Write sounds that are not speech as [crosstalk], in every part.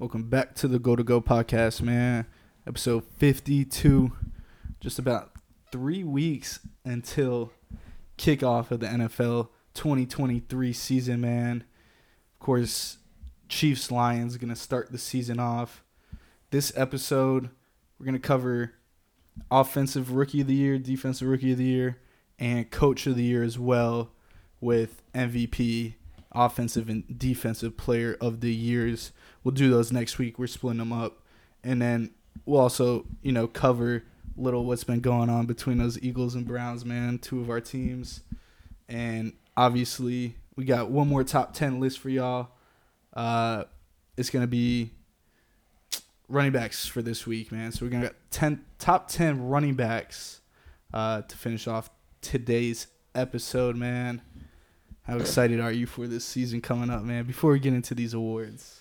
Welcome back to the Goal2Go podcast, man. Episode 52. Just about three weeks until kickoff of the NFL 2023 season, man. Of course, Chiefs Lions going to start the season off. This episode, we're going to cover offensive rookie of the year, defensive rookie of the year, and coach of the year as well with MVP, offensive and defensive player of the years. We'll do those next week. We're splitting them up. And then we'll also, you know, cover little what's been going on between those Eagles and Browns, man, two of our teams. And obviously, we got one more top 10 list for y'all. Uh, it's to be running backs for this week, man. So we're to get 10 top 10 running backs uh, to finish off today's episode, man. How excited are you for this season coming up, man? Before we get into these awards.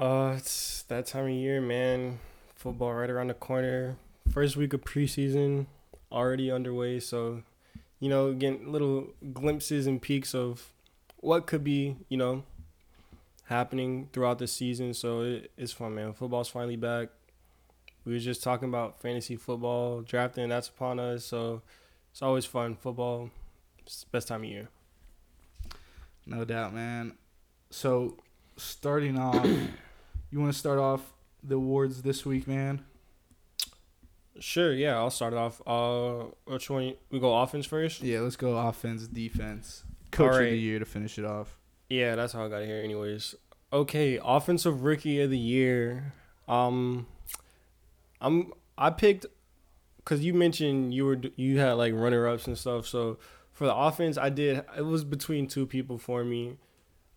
Uh, it's that time of year, man. Football right around the corner. First week of preseason already underway, so you know, getting little glimpses and peaks of what could be, you know, happening throughout the season. So it, it's fun, man. Football's finally back. We were just talking about fantasy football drafting. That's upon us. So it's always fun. Football, it's best time of year. No doubt, man. So starting off, you want to start off the awards this week, man? Sure, yeah, I'll start it off. Uh, which one? We go offense first. Yeah, let's go offense, defense, coach All of the year to finish it off. Yeah, that's how I got here. Anyways, okay, offensive rookie of the year. Um, I'm I picked because you mentioned you were you had like runner ups and stuff. So for the offense, I did. It was between two people for me.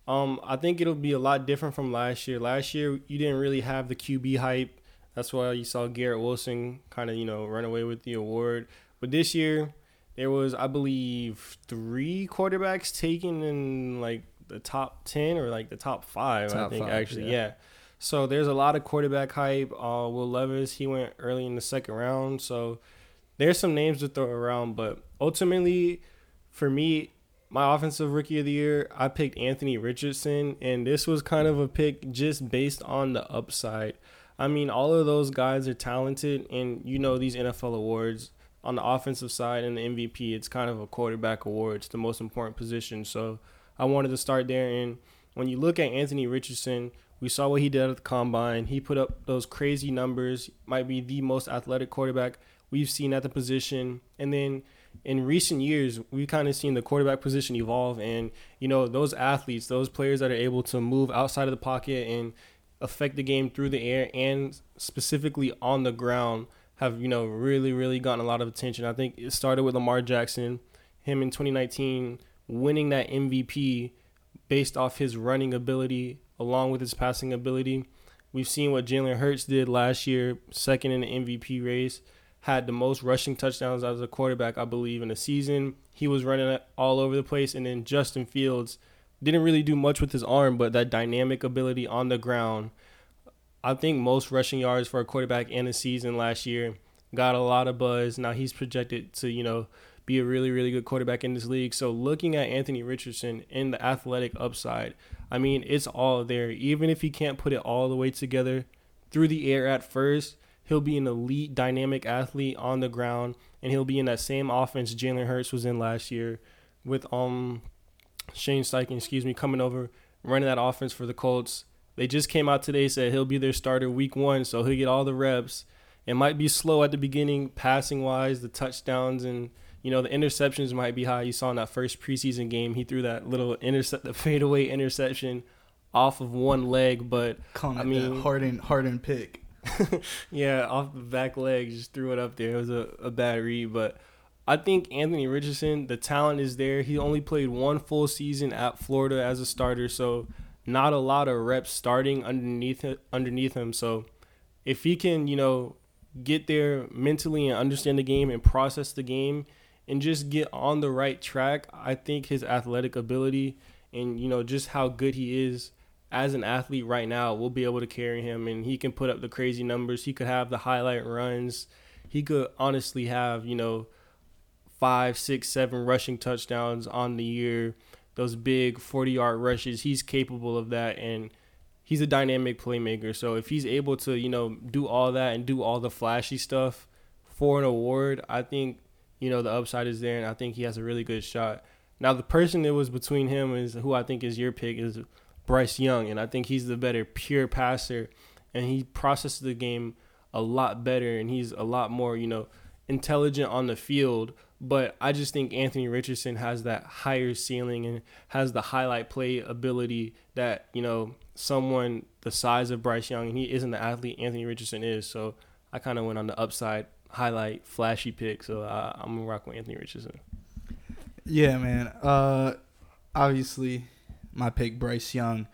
Um, I think it'll be a lot different from last year. Last year, you didn't really have the QB hype. That's why you saw Garrett Wilson kind of you know run away with the award. But this year, there was I believe three quarterbacks taken in like the top ten or like the top five. top I think five, actually, yeah. yeah. So there's a lot of quarterback hype. Uh, Will Levis, he went early in the second round. So there's some names to throw around, but ultimately, for me, my offensive rookie of the year, I picked Anthony Richardson, and this was kind of a pick just based on the upside. I mean, all of those guys are talented, and you know these NFL awards on the offensive side and the MVP, it's kind of a quarterback award. It's the most important position. So I wanted to start there. And when you look at Anthony Richardson, we saw what he did at the combine. He put up those crazy numbers, might be the most athletic quarterback we've seen at the position. And then in recent years, we've kind of seen the quarterback position evolve. And, you know, those athletes, those players that are able to move outside of the pocket and affect the game through the air and specifically on the ground have, you know, really, really gotten a lot of attention. I think it started with Lamar Jackson, him in 2019 winning that MVP based off his running ability along with his passing ability. We've seen what Jalen Hurts did last year, second in the MVP race, had the most rushing touchdowns as a quarterback, I believe, in the season. He was running all over the place. And then Justin Fields didn't really do much with his arm, but that dynamic ability on the ground. I think most rushing yards for a quarterback in a season last year got a lot of buzz. Now he's projected to, you know, be a really, really good quarterback in this league. So looking at Anthony Richardson in the athletic upside, I mean, it's all there. Even if he can't put it all the way together through the air at first, he'll be an elite dynamic athlete on the ground and he'll be in that same offense Jalen Hurts was in last year with um Shane Steichen, excuse me, coming over, running that offense for the Colts. They just came out today said he'll be their starter week one, so he'll get all the reps. It might be slow at the beginning, passing wise, the touchdowns and you know the interceptions might be high. You saw in that first preseason game, he threw that little intercept, the fadeaway interception off of one leg, but Calling I mean- that hardened, hardened pick. [laughs] yeah, off the back leg, just threw it up there. It was a, a bad read, but I think Anthony Richardson, the talent is there. He only played one full season at Florida as a starter, so not a lot of reps starting underneath underneath him. So if he can, you know, get there mentally and understand the game and process the game and just get on the right track, I think his athletic ability and you know just how good he is as an athlete right now we'll be able to carry him and he can put up the crazy numbers. He could have the highlight runs. He could honestly have, you know, five, six, seven rushing touchdowns on the year. Those big 40 yard rushes. He's capable of that. And he's a dynamic playmaker. So if he's able to, you know, do all that and do all the flashy stuff for an award, I think, you know, the upside is there and I think he has a really good shot. Now the person that was between him is who I think is your pick is Bryce Young and I think he's the better pure passer and he processes the game a lot better and he's a lot more, you know, intelligent on the field. But I just think Anthony Richardson has that higher ceiling and has the highlight play ability that, you know, someone the size of Bryce Young and he isn't the athlete Anthony Richardson is. So I kind of went on the upside highlight flashy pick. So I, I'm gonna rock with Anthony Richardson. Yeah, man. Uh, obviously, my pick Bryce Young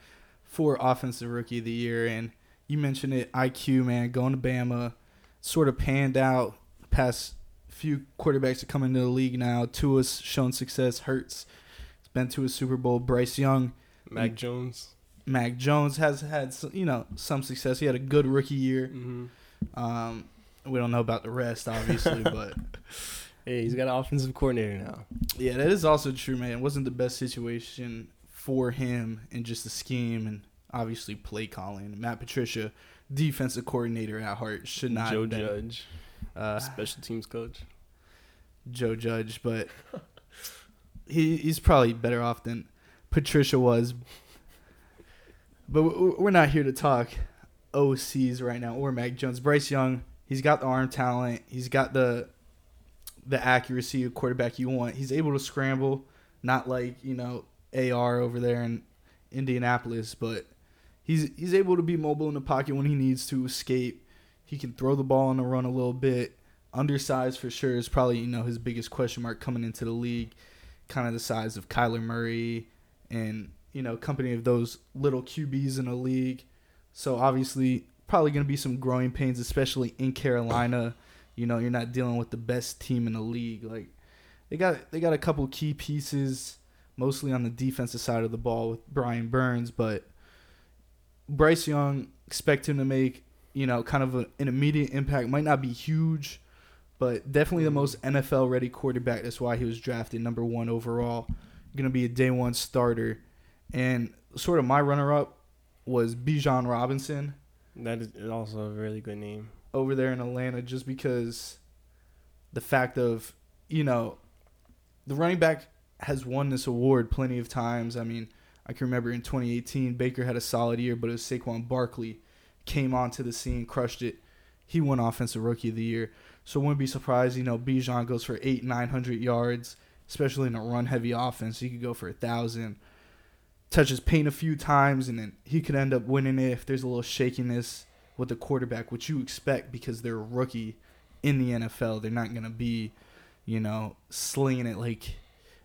for offensive rookie of the year, and you mentioned it, IQ man, going to Bama, sort of panned out past few quarterbacks that come into the league now. Tua's shown success. Hurts, it's been to a Super Bowl. Bryce Young, Mac Jones. Mac Jones has had you know some success. He had a good rookie year. Mm-hmm. Um, we don't know about the rest, obviously, [laughs] but hey, he's got an offensive coordinator now. Yeah, that is also true, man. It wasn't the best situation for him and just the scheme and obviously play calling. Matt Patricia, defensive coordinator at heart, should not. Joe been, Judge, uh, special teams coach. Joe Judge, but he he's probably better off than Patricia was. But we're not here to talk OCs right now or Mac Jones. Bryce Young, he's got the arm talent. He's got the the accuracy of quarterback you want. He's able to scramble, not like you know AR over there in Indianapolis, but he's he's able to be mobile in the pocket when he needs to escape. He can throw the ball on the run a little bit. Undersized for sure is probably you know his biggest question mark coming into the league. Kind of the size of Kyler Murray and you know company of those little QBs in the league. So obviously probably going to be some growing pains, especially in Carolina. You know you're not dealing with the best team in the league. Like they got they got a couple key pieces, mostly on the defensive side of the ball with Brian Burns, but Bryce Young expect him to make you know kind of a, an immediate impact. Might not be huge, but definitely the most NFL ready quarterback. That's why he was drafted number one overall. Going to be a day one starter, and sort of my runner up was Bijan Robinson That is also a really good name. over there in Atlanta just because the fact of, you know, the running back has won this award plenty of times. I mean, I can remember in 2018, Baker had a solid year, but it was Saquon Barkley came onto the scene, crushed it. He won Offensive Rookie of the Year. So wouldn't be surprised, you know, Bijan goes for eight, 900 yards, especially in a run heavy offense. He could go for a thousand. Touches paint a few times, and then he could end up winning it if there's a little shakiness with the quarterback, which you expect because they're a rookie in the NFL. They're not going to be, you know, slinging it like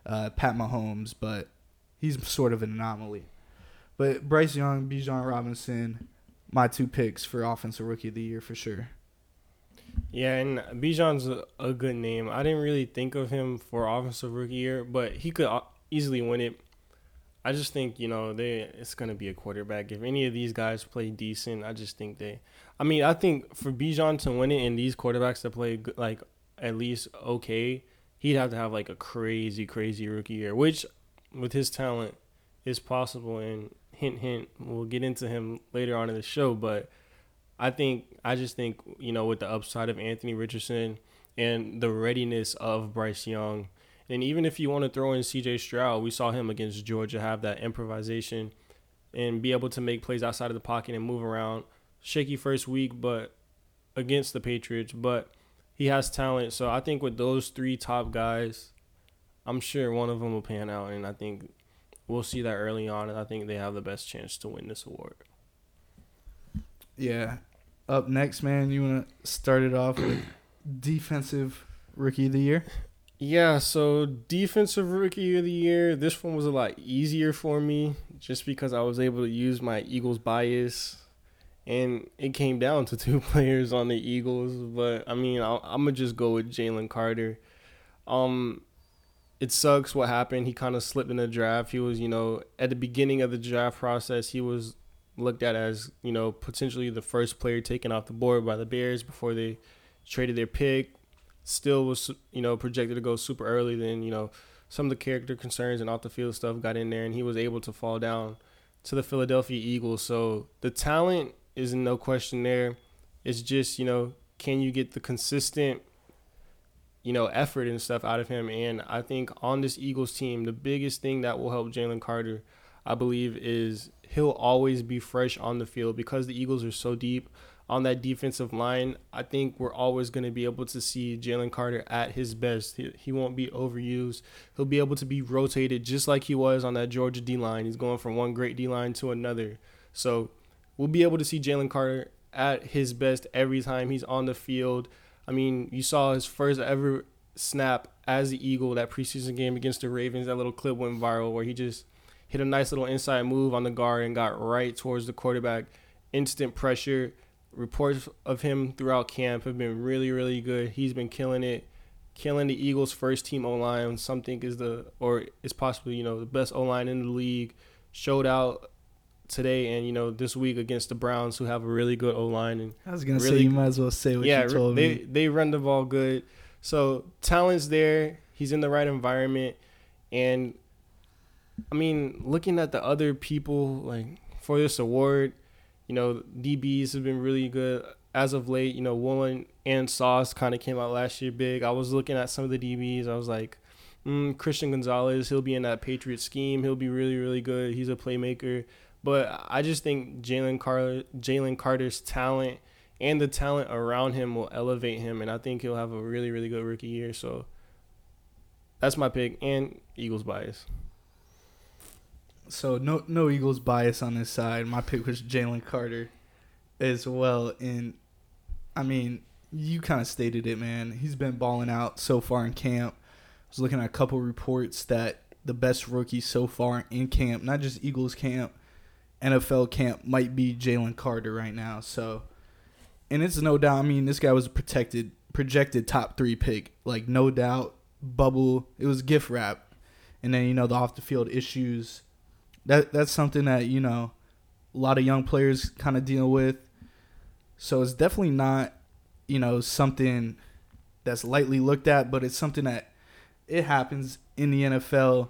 uh, Pat Mahomes, but he's sort of an anomaly. But Bryce Young, Bijan Robinson, my two picks for Offensive Rookie of the Year for sure. Yeah, and Bijan's a, good name. I didn't really think of him for offensive rookie year, but he could easily win it. I just think you know they it's gonna be a quarterback. If any of these guys play decent, I just think they. I mean, I think for Bijan to win it and these quarterbacks to play like at least okay, he'd have to have like a crazy, crazy rookie year, which with his talent is possible. And hint, hint, we'll get into him later on in the show, but I think I just think you know with the upside of Anthony Richardson and the readiness of Bryce Young, and even if you want to throw in C.J. Stroud, we saw him against Georgia have that improvisation and be able to make plays outside of the pocket and move around. Shaky first week, but against the Patriots, but he has talent. So I think with those three top guys, I'm sure one of them will pan out, and I think we'll see that early on, and I think they have the best chance to win this award. Yeah. Up next, man, you want to start it off with Defensive Rookie of the Year? Yeah, so defensive rookie of the year. This one was a lot easier for me just because I was able to use my Eagles bias, and it came down to two [laughs] players on the Eagles. But I mean, i I'm gonna just go with Jalen Carter. Um, it sucks what happened. He kind of slipped in the draft. He was, you know, at the beginning of the draft process, he was looked at as, you know, potentially the first player taken off the board by the Bears before they traded their pick still was you know projected to go super early. Then you know some of the character concerns and off the field stuff got in there, and he was able to fall down to the Philadelphia Eagles. So the talent is no question there. It's just, you know, can you get the consistent, you know, effort and stuff out of him? And I think on this Eagles team, the biggest thing that will help Jalen Carter, I believe, is he'll always be fresh on the field because the Eagles are so deep on that defensive line, I think we're always going to be able to see Jalen Carter at his best. He, he won't be overused. He'll be able to be rotated just like he was on that Georgia D line. He's going from one great D line to another. So we'll be able to see Jalen Carter at his best every time he's on the field. I mean, you saw his first ever snap as the Eagle that preseason game against the Ravens. That little clip went viral where he just hit a nice little inside move on the guard and got right towards the quarterback. Instant pressure reports of him throughout camp have been really, really good. He's been killing it, killing the Eagles' first team O line. Something is the or is possibly you know the best O line in the league. Showed out today and you know this week against the Browns, who have a really good O line. And I was gonna really, say you might as well say what yeah, you told they, me. They run the ball good, so talent's there. He's in the right environment, and I mean, looking at the other people like for this award you know, DBs have been really good as of late. You know, Woolen and Sauce kind of came out last year big. I was looking at some of the DBs. I was like, mm, Christian Gonzalez, he'll be in that Patriot scheme. He'll be really, really good. He's a playmaker. But I just think Jalen Carter, Jalen Carter's talent and the talent around him will elevate him, and I think he'll have a really, really good rookie year. So that's my pick, and Eagles bias. So no no Eagles bias on this side. My pick was Jalen Carter as well. And I mean, you kind of stated it, man. He's been balling out so far in camp. I was looking at a couple reports that the best rookie so far in camp, not just Eagles camp, NFL camp, might be Jalen Carter right now. So, and it's no doubt. I mean, this guy was a protected, projected top three pick, like no doubt. Bubble, it was gift wrap, and then you know the off the field issues that that's something that you know a lot of young players kind of deal with. So it's definitely not you know something that's lightly looked at, but it's something that it happens in the NFL.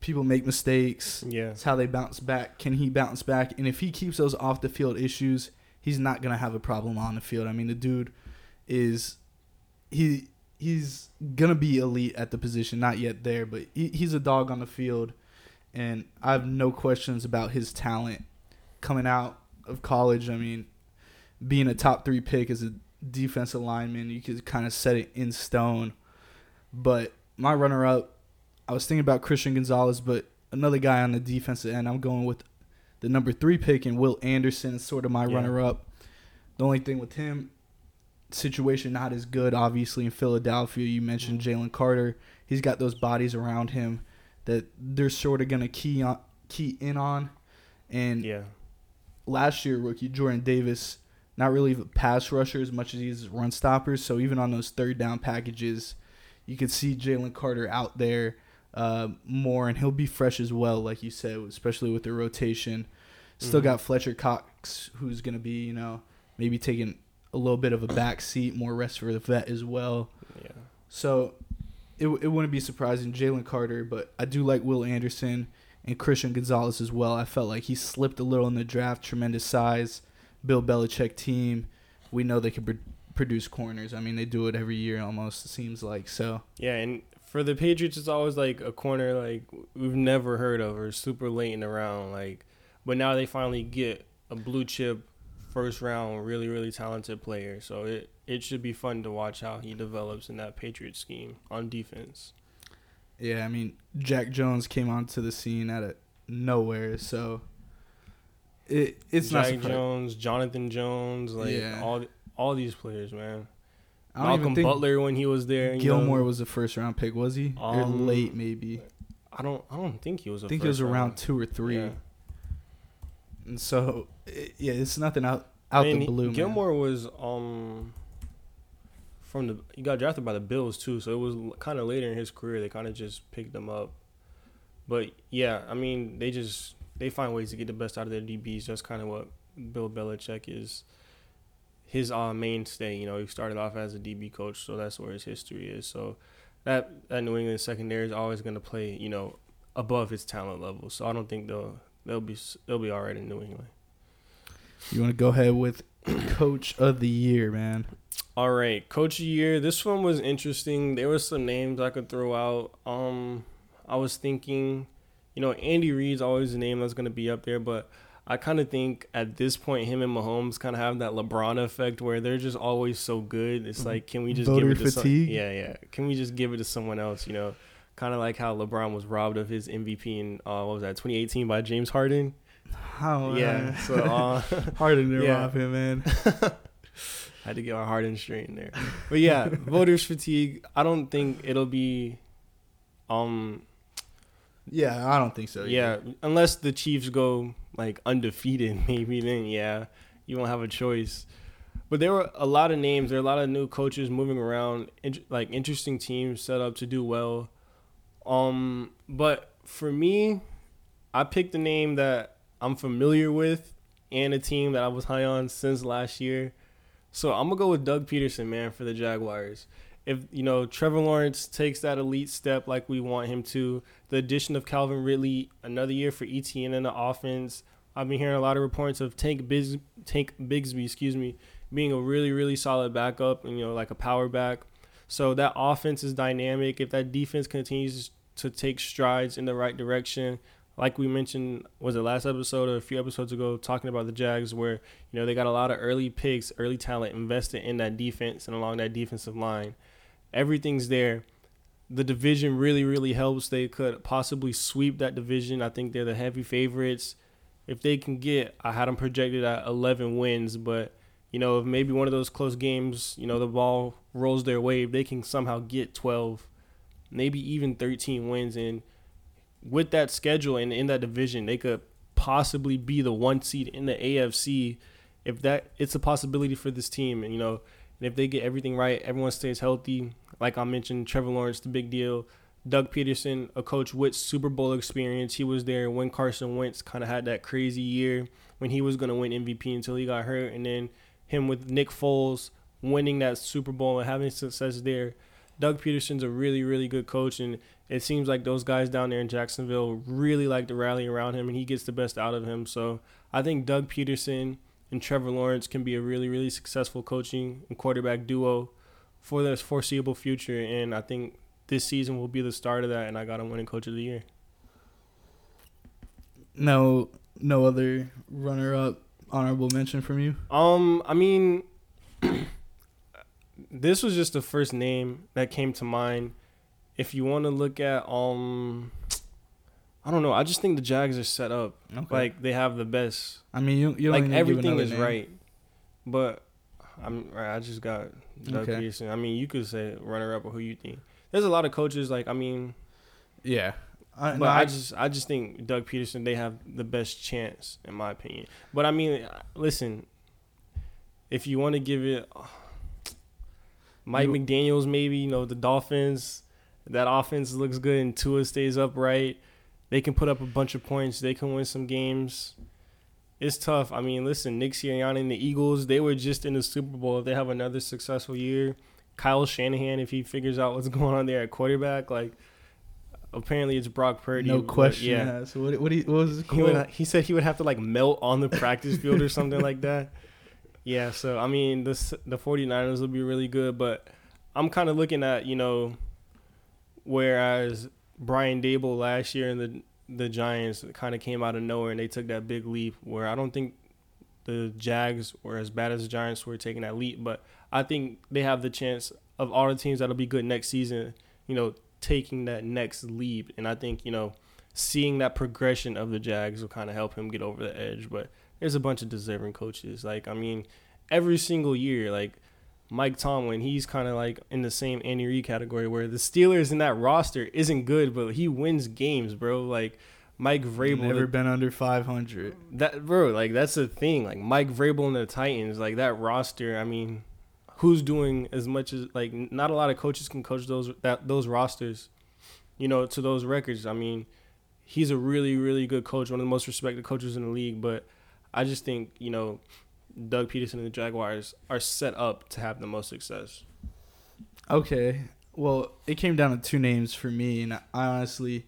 People make mistakes. Yeah, it's how they bounce back. Can he bounce back? And if he keeps those off the field issues, he's not gonna have a problem on the field. I mean, the dude is he he's gonna be elite at the position. Not yet there, but he, he's a dog on the field and I have no questions about his talent coming out of college. I mean, being a top three pick as a defensive lineman, you could kind of set it in stone. But my runner up, I was thinking about Christian Gonzalez, but another guy on the defensive end, I'm going with the number three pick and Will Anderson is sort of my yeah. runner up. The only thing with him, situation not as good, obviously in Philadelphia. You mentioned. Jalen Carter. He's got those bodies around him that they're sort of gonna key on key in on. And yeah, last year rookie Jordan Davis, not really a pass rusher as much as he's a run stoppers. So even on those third down packages, you could see Jalen Carter out there uh, more, and he'll be fresh as well, like you said, especially with the rotation. Still mm-hmm. got Fletcher Cox, who's gonna be you know maybe taking a little bit of a back seat, more rest for the vet as well. Yeah. So it, it wouldn't be surprising Jalen Carter, but I do like Will Anderson and Christian Gonzalez as well. I felt like he slipped a little in the draft. Tremendous size, Bill Belichick team. We know they can pr- produce corners. I mean, they do it every year almost. It seems like so. Yeah, and for the Patriots, it's always like a corner like we've never heard of or super late in the round. Like, but now they finally get a blue chip first round, really really talented player. So it it should be fun to watch how he develops in that Patriot scheme on defense. Yeah, I mean Jack Jones came onto the scene out of nowhere, so it it's Jack not Jones, Jonathan Jones, like yeah. all all these players, man. Malcolm Butler when he was there. Gilmore know. was a first round pick, was he? Um, or late maybe. I don't. I don't think he was. I think he was around two or three. Yeah. And so, it, yeah, it's nothing out out I mean, the blue. Gilmore man. was um from the he got drafted by the Bills too, so it was kind of later in his career they kind of just picked him up. But yeah, I mean they just they find ways to get the best out of their DBs. That's kind of what Bill Belichick is. His uh, mainstay, you know, he started off as a DB coach, so that's where his history is. So that that New England secondary is always going to play, you know, above his talent level. So I don't think they'll they'll be they'll be all right in New England. You want to go ahead with [clears throat] coach of the year, man? All right, coach of the year. This one was interesting. There were some names I could throw out. Um, I was thinking, you know, Andy Reid's always a name that's going to be up there, but I kind of think at this point, him and Mahomes kind of have that LeBron effect where they're just always so good. It's like, can we just Voter give it to some, fatigue? yeah, yeah? Can we just give it to someone else? You know, kind of like how LeBron was robbed of his MVP in uh, what was that 2018 by James Harden. How? Yeah, so uh, [laughs] Harden to [laughs] yeah. rob him, man. [laughs] had to get our Harden straight in there. But yeah, voters fatigue. I don't think it'll be, um, Yeah, I don't think so. yeah, unless the Chiefs go like undefeated, [laughs] maybe then yeah, you won't have a choice. But there were a lot of names. There are a lot of new coaches moving around, int- like interesting teams set up to do well. Um, but for me, I picked a name that I'm familiar with and a team that I was high on since last year. So I'm gonna go with Doug Pederson, man, for the Jaguars. If you know Trevor Lawrence takes that elite step like we want him to, the addition of Calvin Ridley, another year for ETN in the offense. I've been hearing a lot of reports of Tank Biz, Tank Bigsby, excuse me, being a really really solid backup and you know like a power back. So that offense is dynamic. If that defense continues to take strides in the right direction, like we mentioned, was it last episode or a few episodes ago, talking about the Jags, where you know they got a lot of early picks, early talent invested in that defense and along that defensive line. Everything's there. The division really, really helps. They could possibly sweep that division. I think they're the heavy favorites. If they can get, I had them projected at 11 wins, but you know, if maybe one of those close games, you know, the ball rolls their way, if they can somehow get 12, maybe even 13 wins, and with that schedule and in that division, they could possibly be the one seed in the AFC. If that, it's a possibility for this team, and you know, and if they get everything right, everyone stays healthy. Like I mentioned, Trevor Lawrence, the big deal. Doug Pederson, a coach with Super Bowl experience. He was there when Carson Wentz kind of had that crazy year when he was going to win MVP until he got hurt. And then him with Nick Foles winning that Super Bowl and having success there. Doug Pederson's a really, really good coach. And it seems like those guys down there in Jacksonville really like to rally around him and he gets the best out of him. So I think Doug Pederson and Trevor Lawrence can be a really, really successful coaching and quarterback duo for the foreseeable future. And I think this season will be the start of that. And I got him winning coach of the year. No, no other runner-up honorable mention from you. Um, I mean, [clears throat] this was just the first name that came to mind. If you want to look at, um, I don't know. I just think the Jags are set up Okay. like they have the best. I mean, you, you like need to give everything is name. right, but I'm I just got Doug Okay. Pederson. I mean, you could say runner up or who you think. There's a lot of coaches like I mean, Yeah, I, but no, I I just I just think Doug Pederson they have the best chance in my opinion. But I mean, listen, if you want to give it [sighs] Mike You- McDaniel's maybe, you know, the Dolphins, that offense looks good and Tua stays upright. They can put up a bunch of points. They can win some games. It's tough. I mean, listen, Nick Sirianni and the Eagles, they were just in the Super Bowl. If they have another successful year, Kyle Shanahan, if he figures out what's [laughs] going on there at quarterback, like apparently it's Brock Purdy. no question. Yeah. So what? What, you, what was his He, would, he said he would have to like melt on the practice field or something like that. [laughs] Yeah, so I mean, the the 49ers will be really good, but I'm kind of looking at, you know, whereas Brian Daboll last year and the the Giants kind of came out of nowhere and they took that big leap where I don't think the Jags were as bad as the Giants were taking that leap, but I think they have the chance of all the teams that'll be good next season, you know, taking that next leap. And I think, you know, seeing that progression of the Jags will kind of help him get over the edge. But there's a bunch of deserving coaches. Like, I mean, every single year, like Mike Tomlin, he's kind of like in the same Andy Reid category where the Steelers in that roster isn't good, but he wins games, bro. Like Mike Vrabel, Never the- been under 500. that bro, like that's the thing. Like Mike Vrabel and the Titans, like that roster. I mean, who's doing as much as like not a lot of coaches can coach those that those rosters, you know, to those records. I mean, he's a really really good coach, one of the most respected coaches in the league. But I just think you know, Doug Pederson and the Jaguars are set up to have the most success. Okay. Well, it came down to two names for me, and I honestly,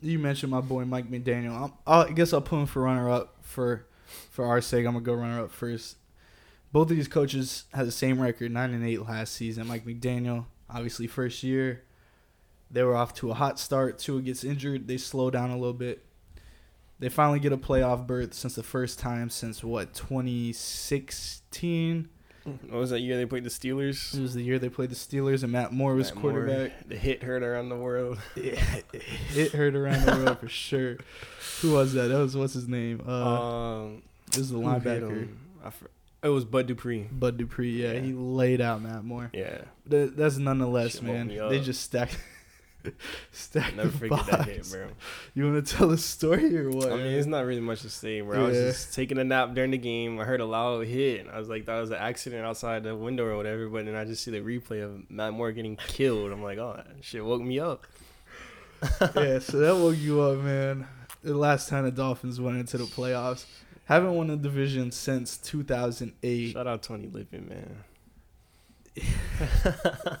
you mentioned my boy Mike McDaniel. I'll, I guess I'll put him for runner up for for our sake. I'm gonna go runner up first. Both of these coaches had the same record, nine and eight last season. Mike McDaniel, obviously first year, they were off to a hot start. Tua gets injured, they slow down a little bit. They finally get a playoff berth since the first time since what 2016. What was that year they played the Steelers? It was the year they played the Steelers and Matt Moore was Matt Moore, quarterback. the hit hurt around the world. [laughs] Yeah, it hurt around the world for sure. Who was that? That was what's his name? Uh, um, it was the linebacker, him? I fr- it was Bud Dupree. Bud Dupree. Yeah, Yeah. he laid out Matt Moore. Yeah, That, that's nonetheless, Shit man. They just stacked. [laughs] stacked never the forget that hit, box. bro. You want to tell a story or what? I mean, it's not really much to say, bro. I was just taking a nap during the game. I heard a loud hit, and I was like, that was an accident outside the window or whatever. But then I just see the replay of Matt Moore getting killed. I'm like, oh, shit woke me up. [laughs] yeah, so that woke you up, man. The last time the Dolphins went into the playoffs, haven't won a division since 2008. Shout out Tony Lippett, man. [laughs]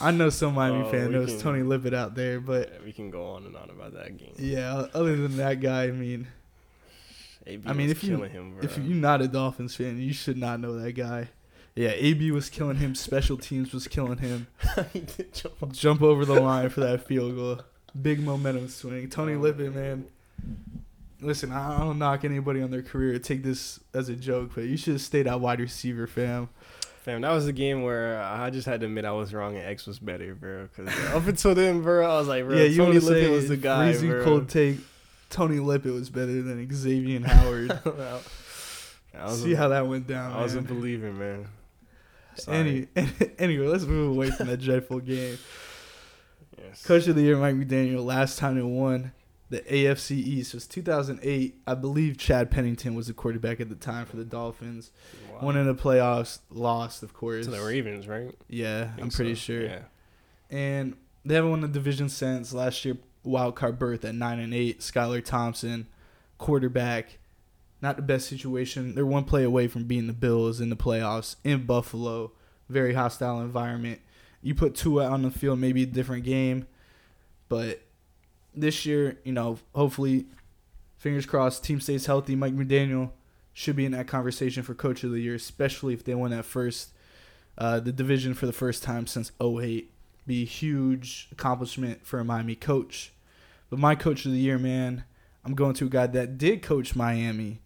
I know some [laughs] oh, Miami Oh, fan knows can- Tony Lippett out there, but Yeah, we can go on and on about that game. yeah, other than that guy, I mean, AB I mean, was if you him, bro. if you're not a Dolphins fan, you should not know that guy. Yeah, AB was killing him. Special teams was killing him. [laughs] Jump. Jump over the line for that field goal. Big momentum swing. Tony oh, Lippett, man. Listen, I don't knock anybody on their career. Take this as a joke, but you should have stayed out wide receiver, fam. Fam, that was the game where I just had to admit I was wrong and X was better, bro. Because up until then, bro, I was like, bro, yeah, you Tony to was the guy, freezing bro. cold take. Tony Lippett was better than Xavier Howard. [laughs] See a, how that went down. I wasn't believing, man. Sorry. Any, anyway, let's move away from that dreadful game. yes. Coach of the Year, Mike McDaniel. Last time they won the AFC East was 2008. I believe Chad Pennington was the quarterback at the time for the Dolphins. Wow. Won in the playoffs, lost, of course. to the Ravens, right? Yeah, I'm pretty so. sure. Yeah. And they haven't won the division since last year. Wild card berth at nine and eight. Skylar Thompson, quarterback. Not the best situation. They're one play away from being the Bills in the playoffs in Buffalo. Very hostile environment. You put Tua on the field, maybe a different game. But this year, you know, hopefully, fingers crossed, team stays healthy. Mike McDaniel should be in that conversation for coach of the year, especially if they win that first, uh, the division for the first time since 08 be a huge accomplishment for a Miami coach. But my coach of the year, man, I'm going to a guy that did coach Miami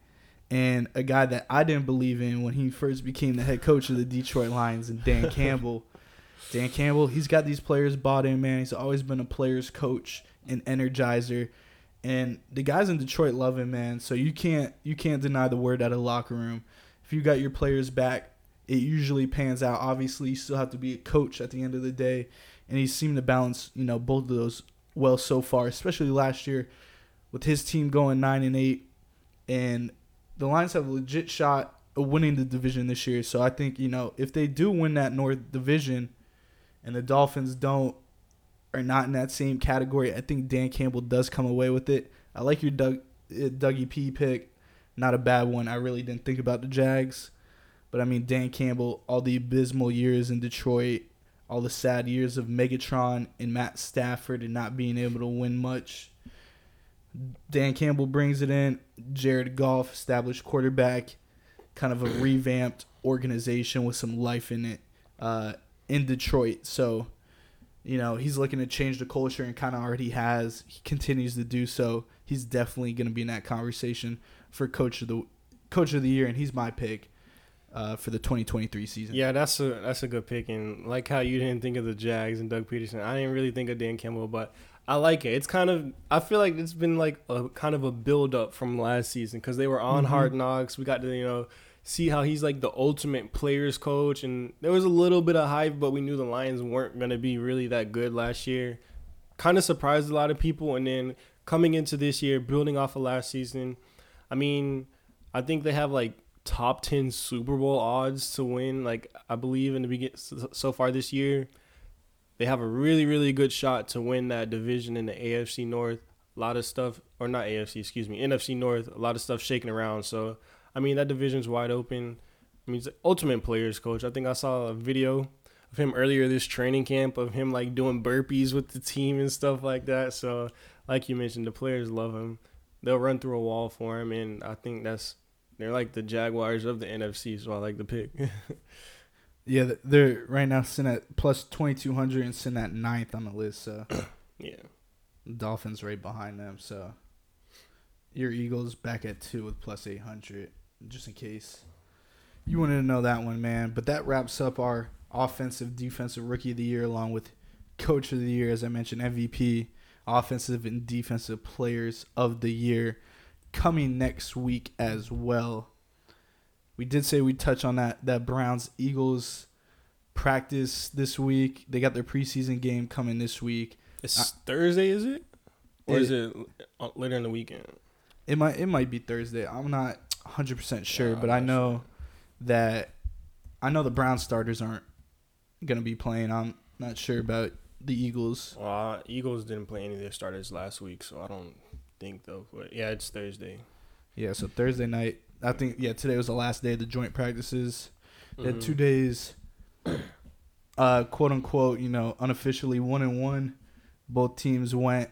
and a guy that I didn't believe in when he first became the head coach of the Detroit Lions and Dan [laughs] Campbell. Dan Campbell, he's got these players bought in, man. He's always been a player's coach and energizer. And the guys in Detroit love him, man. So you can't you can't deny the word out of locker room. If you got your players back, it usually pans out. Obviously, you still have to be a coach at the end of the day, and he seemed to balance, you know, both of those well so far. Especially last year, with his team going nine and eight, and the Lions have a legit shot of winning the division this year. So I think you know if they do win that North Division, and the Dolphins don't are not in that same category, I think Dan Campbell does come away with it. I like your Doug uh, Dougie P pick, not a bad one. I really didn't think about the Jags. But I mean, Dan Campbell, all the abysmal years in Detroit, all the sad years of Megatron and Matt Stafford and not being able to win much. Dan Campbell brings it in. Jared Goff, established quarterback, kind of a revamped organization with some life in it uh, in Detroit. So, you know, he's looking to change the culture and kind of already has. He continues to do so. He's definitely going to be in that conversation for coach of the coach of the year, and he's my pick uh, for the 2023 season. Yeah, that's a that's a good pick, and like how you didn't think of the Jags and Doug Pederson, I didn't really think of Dan Campbell, but I like it. It's kind of I feel like it's been like a kind of a build up from last season because they were on Mhm. Hard Knocks. We got to you know see how he's like the ultimate players coach, and there was a little bit of hype, but we knew the Lions weren't gonna be really that good last year. Kind of surprised a lot of people, and then coming into this year, building off of last season, I mean, I think they have like top 10 Super Bowl odds to win. Like, I believe in the begin so so far this year, they have a really, really good shot to win that division in the AFC North. A lot of stuff, or not AFC, excuse me, NFC North, a lot of stuff shaking around. So, I mean, that division's wide open. I mean, he's the ultimate players coach. I think I saw a video of him earlier this training camp of him like doing burpees with the team and stuff like that. So, like you mentioned, the players love him. They'll run through a wall for him, and I think that's they're like the Jaguars of the NFC. So I like the pick. [laughs] Yeah, they're right now sitting at plus twenty two hundred and sitting at ninth on the list. So [coughs] yeah, Dolphins right behind them. So your Eagles back at two with plus eight hundred, just in case you wanted to know that one, man. But that wraps up our offensive, defensive rookie of the year, along with coach of the year, as I mentioned, MVP, offensive and defensive players of the year, coming next week as well we did say we'd touch on that that Browns Eagles practice this week. They got their preseason game coming this week. It's uh, Thursday, is it? Or it, is it uh, later in the weekend? It might it might be Thursday. I'm not 100% sure, yeah, but I know sure. that I know the Brown starters aren't going to be playing. I'm not sure about the Eagles. Well, uh, Eagles didn't play any of their starters last week, so I don't think though. But yeah, it's Thursday. Yeah, so Thursday night I think yeah, today was the last day of the joint practices. They mm-hmm. had two days, [coughs] uh, quote unquote, you know, unofficially one and one. Both teams went.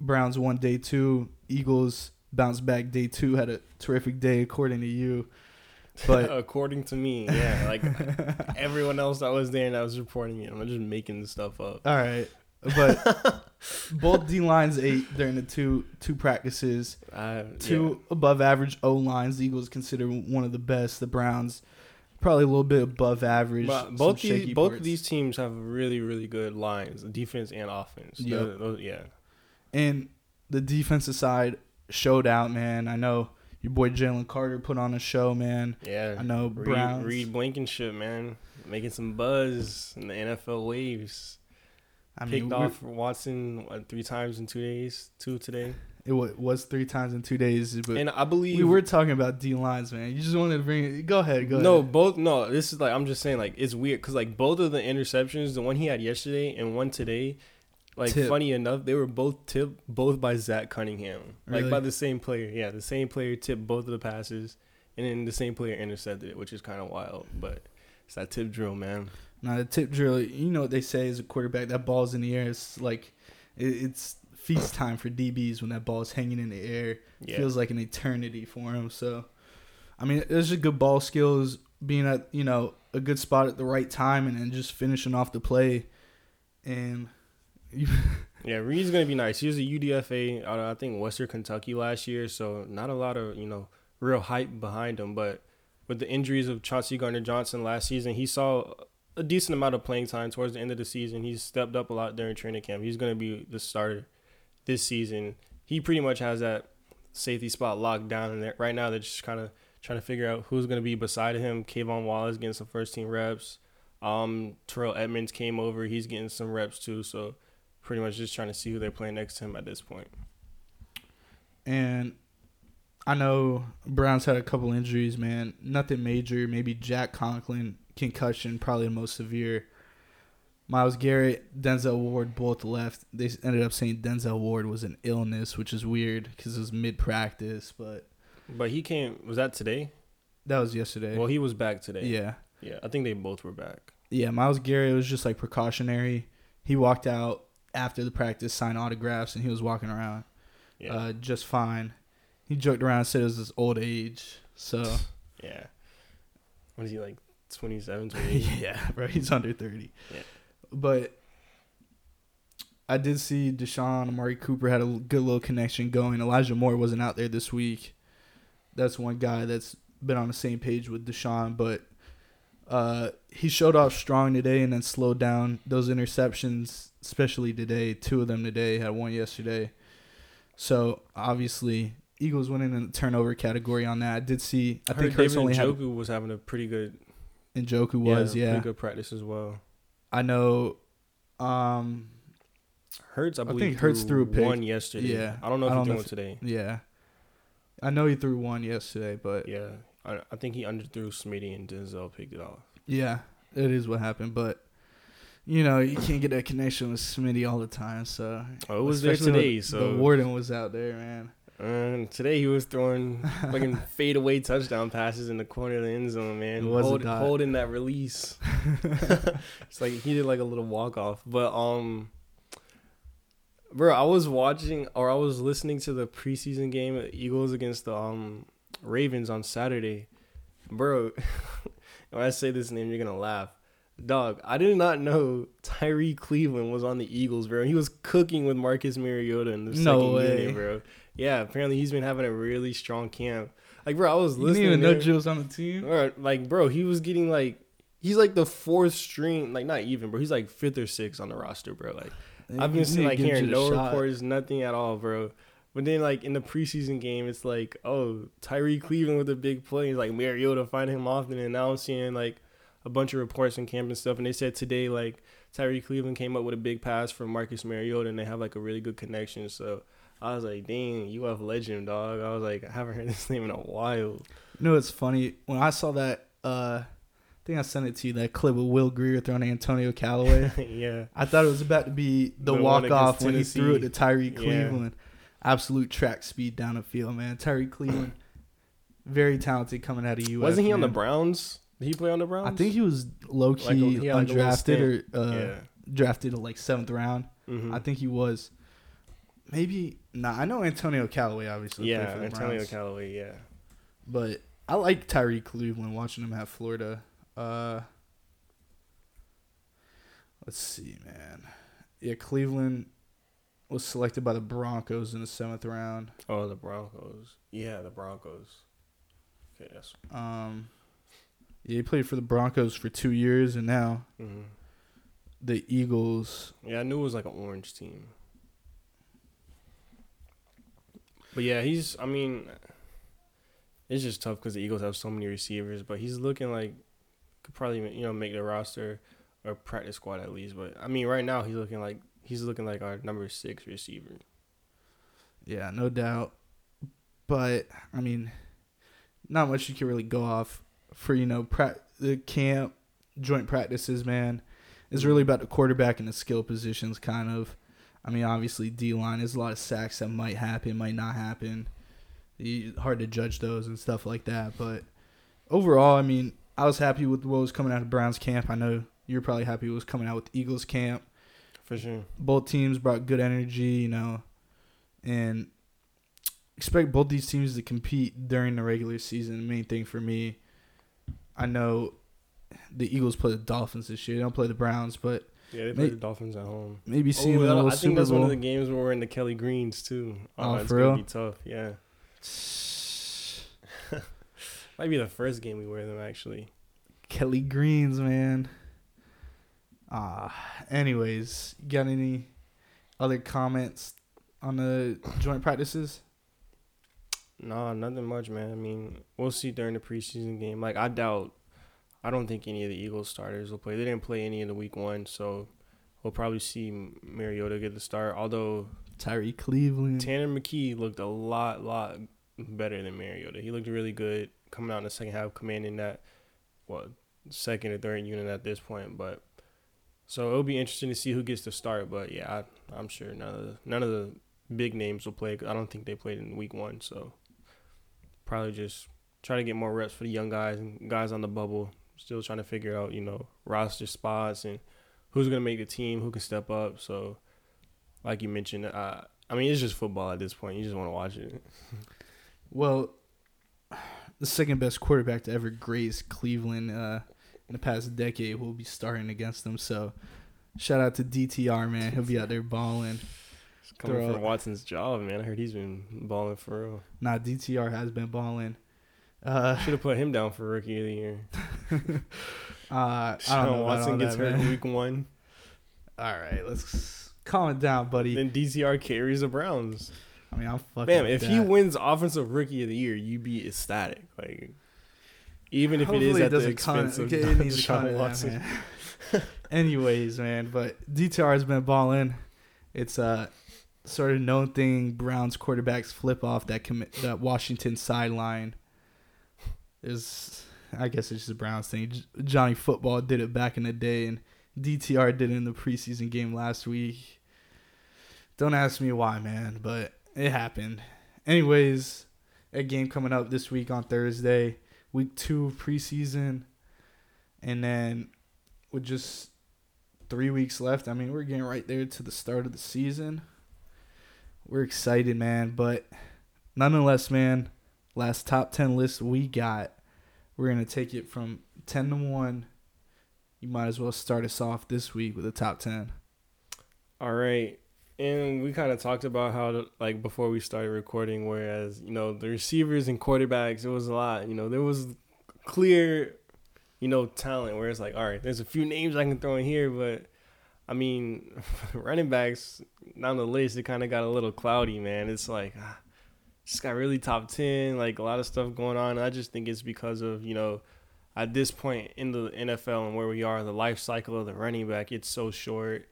Browns won day two. Eagles bounced back day two. Had a terrific day according to you. But [laughs] according to me, yeah, like [laughs] everyone else that was there and I was reporting it, I'm just making stuff up. All right, but [laughs] both D lines ate during the two two practices. Uh, two yeah. above average O lines. The Eagles consider one of the best. The Browns probably a little bit above average. But both these, both of these teams have really really good lines, defense and offense. Yep. Those, yeah, and the defensive side showed out, man. I know your boy Jalen Carter put on a show, man. Yeah, I know Reed, Browns. Reed Blankenship, man, making some buzz in the NFL waves. I mean, picked off Watson what, three times in two days, two today. It was three times in two days, but and I believe we were talking about D lines, man. You just wanted to bring it. Go ahead, go no, ahead. No, both. No, this is like I'm just saying, like it's weird because like both of the interceptions, the one he had yesterday and one today, like tip. funny enough, they were both tipped both by Zach Cunningham, really? like by the same player. Yeah, the same player tipped both of the passes, and then the same player intercepted it, which is kind of wild. But it's that tip drill, man. Now the tip drill, you know what they say as a quarterback, that ball's in the air. It's like it, it's feast time for DBs when that ball's hanging in the air. Yeah. Feels like an eternity for them. So, I mean, it's just good ball skills, being at you know a good spot at the right time, and then just finishing off the play. And [laughs] yeah, Reed's gonna be nice. He was a UDFA, I think Western Kentucky last year, so not a lot of you know real hype behind him, but with the injuries of Chauncey Gardner Johnson last season, he saw a decent amount of playing time towards the end of the season. He's stepped up a lot during training camp. He's to be the starter this season. He pretty much has that safety spot locked down, and right now they're just kind of trying to figure out who's to be beside him. K'Von Wallace getting some first team reps. Um, Terrell Edmunds came over. He's getting some reps too. So pretty much just trying to see who they're playing next to him at this point. And I know Brown's had a couple injuries, man. Nothing major. Maybe Jack Conklin concussion, probably the most severe. Myles Garrett, Denzel Ward both left. They ended up saying Denzel Ward was an illness, which is weird because it was mid practice. But but he came. Was that today? That was yesterday. Well, he was back today. Yeah. Yeah, I think they both were back. Yeah, Myles Garrett was just like precautionary. He walked out after the practice, signed autographs, and he was walking around yeah. uh, just fine. He joked around and said it was his old age. So [laughs] yeah, what is he like 27, 28. [laughs] yeah, bro, he's under 30. Yeah. But I did see Deshaun, Amari Cooper had a good little connection going. Elijah Moore wasn't out there this week. That's one guy that's been on the same page with Deshaun, but uh, he showed off strong today and then slowed down those interceptions, especially today. Two of them today, had one yesterday. So obviously, Eagles winning in the turnover category on that. I did see. I, I think Hurts only Njoku had, was having a pretty good Njoku was, yeah, pretty good practice as well. I know. Um, Hurts, I believe, I think Hurts threw a pick. one yesterday. Yeah, I don't know if he threw one today. Yeah, I know he threw one yesterday, but yeah, I, I think he underthrew Smitty and Denzel picked it off. Yeah, it is what happened, but you know you can't get that connection with Smitty all the time. So oh, it was there today. So the warden was out there, man. And today he was throwing [laughs] fucking fadeaway touchdown passes in the corner of the end zone, man. Hold, holding that release. [laughs] it's like he did like a little walk off. But um Bro, I was watching or I was listening to the preseason game Eagles against the um Ravens on Saturday. Bro, [laughs] when I say this name, you're gonna laugh. Dog, I did not know Tyrie Cleveland was on the Eagles, bro. He was cooking with Marcus Mariota in the second No way. unit, bro. Yeah, apparently he's been having a really strong camp. Like, bro, I was You didn't listening. even know there- Jill was on the team. or like, bro, he was getting like he's like the fourth string, like not even, bro. He's like fifth or sixth on the roster, bro. Like I've been seeing like hearing no shot. reports, nothing at all, bro. But then like in the preseason game, it's like, oh, Tyrie Cleveland with a big play. He's like Mariota finding him often, and now I'm seeing like a bunch of reports in camp and stuff. And they said today like Tyrie Cleveland came up with a big pass from Marcus Mariota, and they have like a really good connection. So I was like, dang, UF legend, dog. I was like, I haven't heard [laughs] this name in a while. You know what's funny? When I saw that, uh, I think I sent it to you that clip with Will Grier throwing to Antonio Callaway. [laughs] yeah. I thought it was about to be the, The walk off when he threw it to. Tyrie Yeah. Absolute track speed down the field, man. Tyrie Cleveland, [clears throat] very talented coming out of UF. Wasn't he on the. Browns? Did he play on the Browns? I think he was low key like undrafted or uh, yeah. drafted in like seventh round. Mhm. I think he was. Maybe nah. I know Antonio Callaway obviously. yeah, Antonio Browns. Callaway. Yeah. But I like Tyrie Cleveland watching him at Florida. Uh, let's see, man. Yeah, Cleveland was selected by the Broncos in the seventh round. Oh, the Broncos. Yeah, the Broncos. Okay, that's. Um, yeah, he played for the Broncos for two years, and now mhm. the Eagles. Yeah, I knew it was like an orange team. But yeah, he's. I mean, it's just tough because the Eagles have so many receivers. But he's looking like could probably you know make the roster or practice squad at least. But I mean, right now he's looking like he's looking like our number six receiver. Yeah, no doubt. But I mean, not much you can really go off for you know pra- the camp joint practices. Man, is really about the quarterback and the skill positions. Kind of. I mean, obviously D line. There's a lot of sacks that might happen, might not happen. You, hard to judge those and stuff like that. But overall, I mean, I was happy with what was coming out of Browns camp. I know you're probably happy with what was coming out with Eagles camp For sure. both teams brought good energy, you know, and expect both these teams to compete during the regular season. The main thing for me, I know the Eagles play the Dolphins this year. They don't play the Browns, but Yeah, they May- play the Dolphins at home. maybe see Oh, them in a I little think Super that's Bowl. one of the games where we're in the Kelly Greens too. Oh, oh it's for gonna real? be tough. Yeah, [laughs] might be the first game we wear them actually. Kelly Greens, man. Ah, anyways, got any other comments on the joint practices? Nah, nothing much, man. I mean, we'll see during the preseason game. Like, I doubt. I don't think any of the Eagles starters will play. They didn't play any in the week one, so we'll probably see Mariota get the start. Although Tyrie Cleveland. Tanner McKee looked a lot, lot better than Mariota. He looked really good coming out in the second half, commanding that, what, second or third unit at this point. But so it'll be interesting to see who gets the start. But yeah, I, I'm sure none of the none of the big names will play. I don't think they played in week one, so probably just try to get more reps for the young guys and guys on the bubble. Still trying to figure out, you know, roster spots and who's gonna make the team, who can step up. So, like you mentioned, uh, I mean, it's just football at this point. You just want to watch it. Well, the second best quarterback to ever grace Cleveland uh, in the past decade will be starting against them. So, shout out to DTR, man. He'll be out there balling. Coming Throw from. Watson's job, man. I heard he's been balling for real. Nah, DTR has been balling. Uh, Should have put him down for rookie of the year. [laughs] uh, I don't [laughs] know Watson gets that, hurt man. week one. All right, let's calm it down, buddy. Then DTR carries the Browns. I mean, I'm fucking. Bam! with If he wins offensive rookie of the year, you'd be ecstatic. Like, even if it is Hopefully at the doesn't con- expense of it needs Deshaun con Watson. man. [laughs] Anyways, man, but DTR has been balling. It's a sort of known thing. Browns quarterbacks flip off that commit that Washington sideline. Is I guess it's just a Browns thing. J- Johnny Football did it back in the day, and DTR did it in the preseason game last week. Don't ask me why, man, but it happened. Anyways, a game coming up this week on Thursday, week two of preseason, and then with just three weeks left, I mean, we're getting right there to the start of the season. we're excited, man. But nonetheless, man, last top 10 list we got, we're going to take it from 10 to 1. You might as well start us off this week with the top 10. All right. And we kind of talked about how, like, before we started recording, whereas, you know, the receivers and quarterbacks, it was a lot. You know, there was clear, you know, talent where it's like, all right, there's a few names I can throw in here, but I mean, [laughs] running backs down the list, it kind of got a little cloudy, man. It's like, ah, just got really top 10, like a lot of stuff going on. I just think it's because of, you know, at this point in the NFL and where we are, the life cycle of the running back, it's so short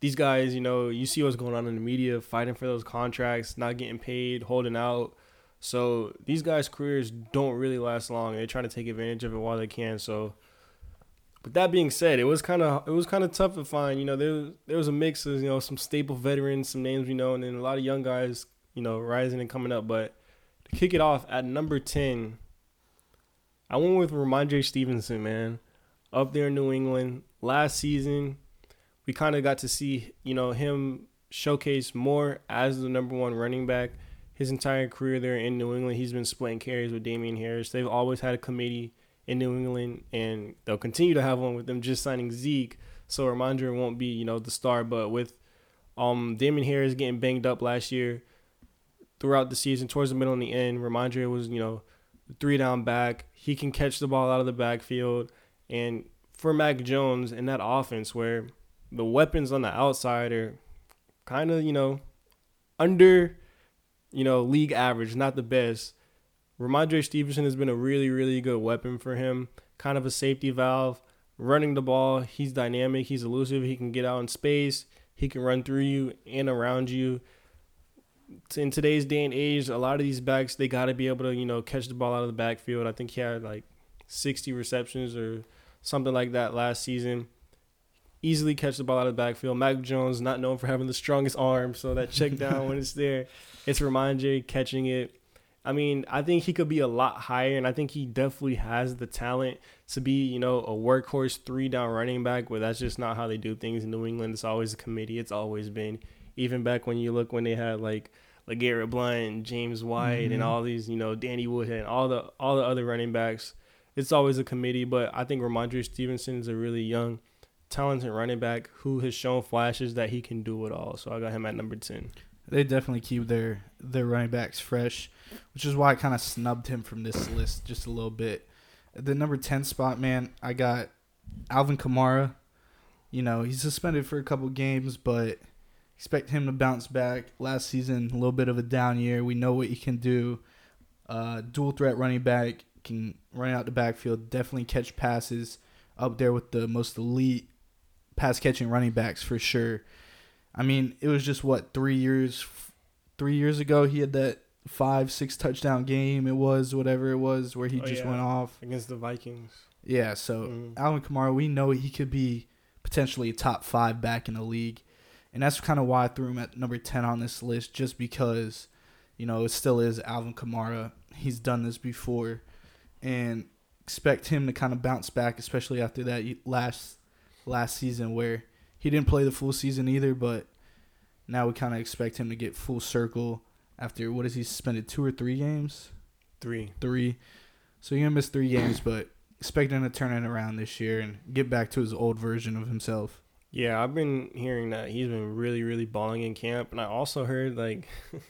these guys, you know, you see what's going on in the media, fighting for those contracts, not getting paid, holding out. So these guys' careers don't really last long. They're trying to take advantage of it while they can. So, but that being said, it was kind of it was kind of tough to find. You know, there there was a mix of you know some staple veterans, some names we know, and then a lot of young guys, you know, rising and coming up. But to kick it off at number ten, I went with Rhamondre Stevenson, man, up there in New England last season we kind of got to see, you know, him showcase more as the number one running back. His entire career there in New England, he's been splitting carries with Damien Harris. They've always had a committee in New England, and they'll continue to have one with them just signing Zeke. So Rhamondre won't be, you know, the star. But with um Damien Harris getting banged up last year, throughout the season, towards the middle and the end, Rhamondre was, you know, three down back. He can catch the ball out of the backfield. And for Mac Jones in that offense where the weapons on the outside are kind of, you know, under, you know, league average, not the best. Rhamondre Stevenson has been a really, really good weapon for him. Kind of a safety valve, running the ball. He's dynamic. He's elusive. He can get out in space. He can run through you and around you. In today's day and age, a lot of these backs they got to be able to, you know, catch the ball out of the backfield. I think he had like 60 receptions or something like that last season easily catch the ball out of the backfield. Mac Jones not known for having the strongest arm, so that check [laughs] down when it's there, it's Rhamondre catching it. I mean, I think he could be a lot higher, and I think he definitely has the talent to be, you know, a workhorse three down running back. But that's just not how they do things in New England. It's always a committee. It's always been. Even back when you look when they had like LeGarrette Blunt, James White, mm-hmm. and all these, you know, Danny Woodhead, all the all the other running backs. It's always a committee. But I think Rhamondre Stevenson is a really young talented running back who has shown flashes that he can do it all. So I got him at number ten. They definitely keep their their running backs fresh, which is why I kind of snubbed him from this list just a little bit. The number ten spot, man, I got Alvin Kamara. You know he's suspended for a couple games, but expect him to bounce back. Last season, a little bit of a down year. We know what he can do. Uh, dual threat running back can run out the backfield, definitely catch passes up there with the most elite pass catching running backs for sure. I mean, it was just what three years, three years ago he had that five six touchdown game. It was whatever it was where he oh, just yeah. went off against the Vikings. Yeah, so mm. Alvin Kamara, we know he could be potentially a top five back in the league, and that's kind of why I threw him at number ten on this list, just because, you know, it still is Alvin Kamara. He's done this before, and expect him to kind of bounce back, especially after that last last season where he didn't play the full season either, but now we kind of expect him to get full circle after what is he suspended two or three games? Three. Three. So he's gonna miss three games, but expecting to turn it around this year and get back to his old version of himself. Yeah, I've been hearing that he's been really, really balling in camp, and I also heard like [laughs]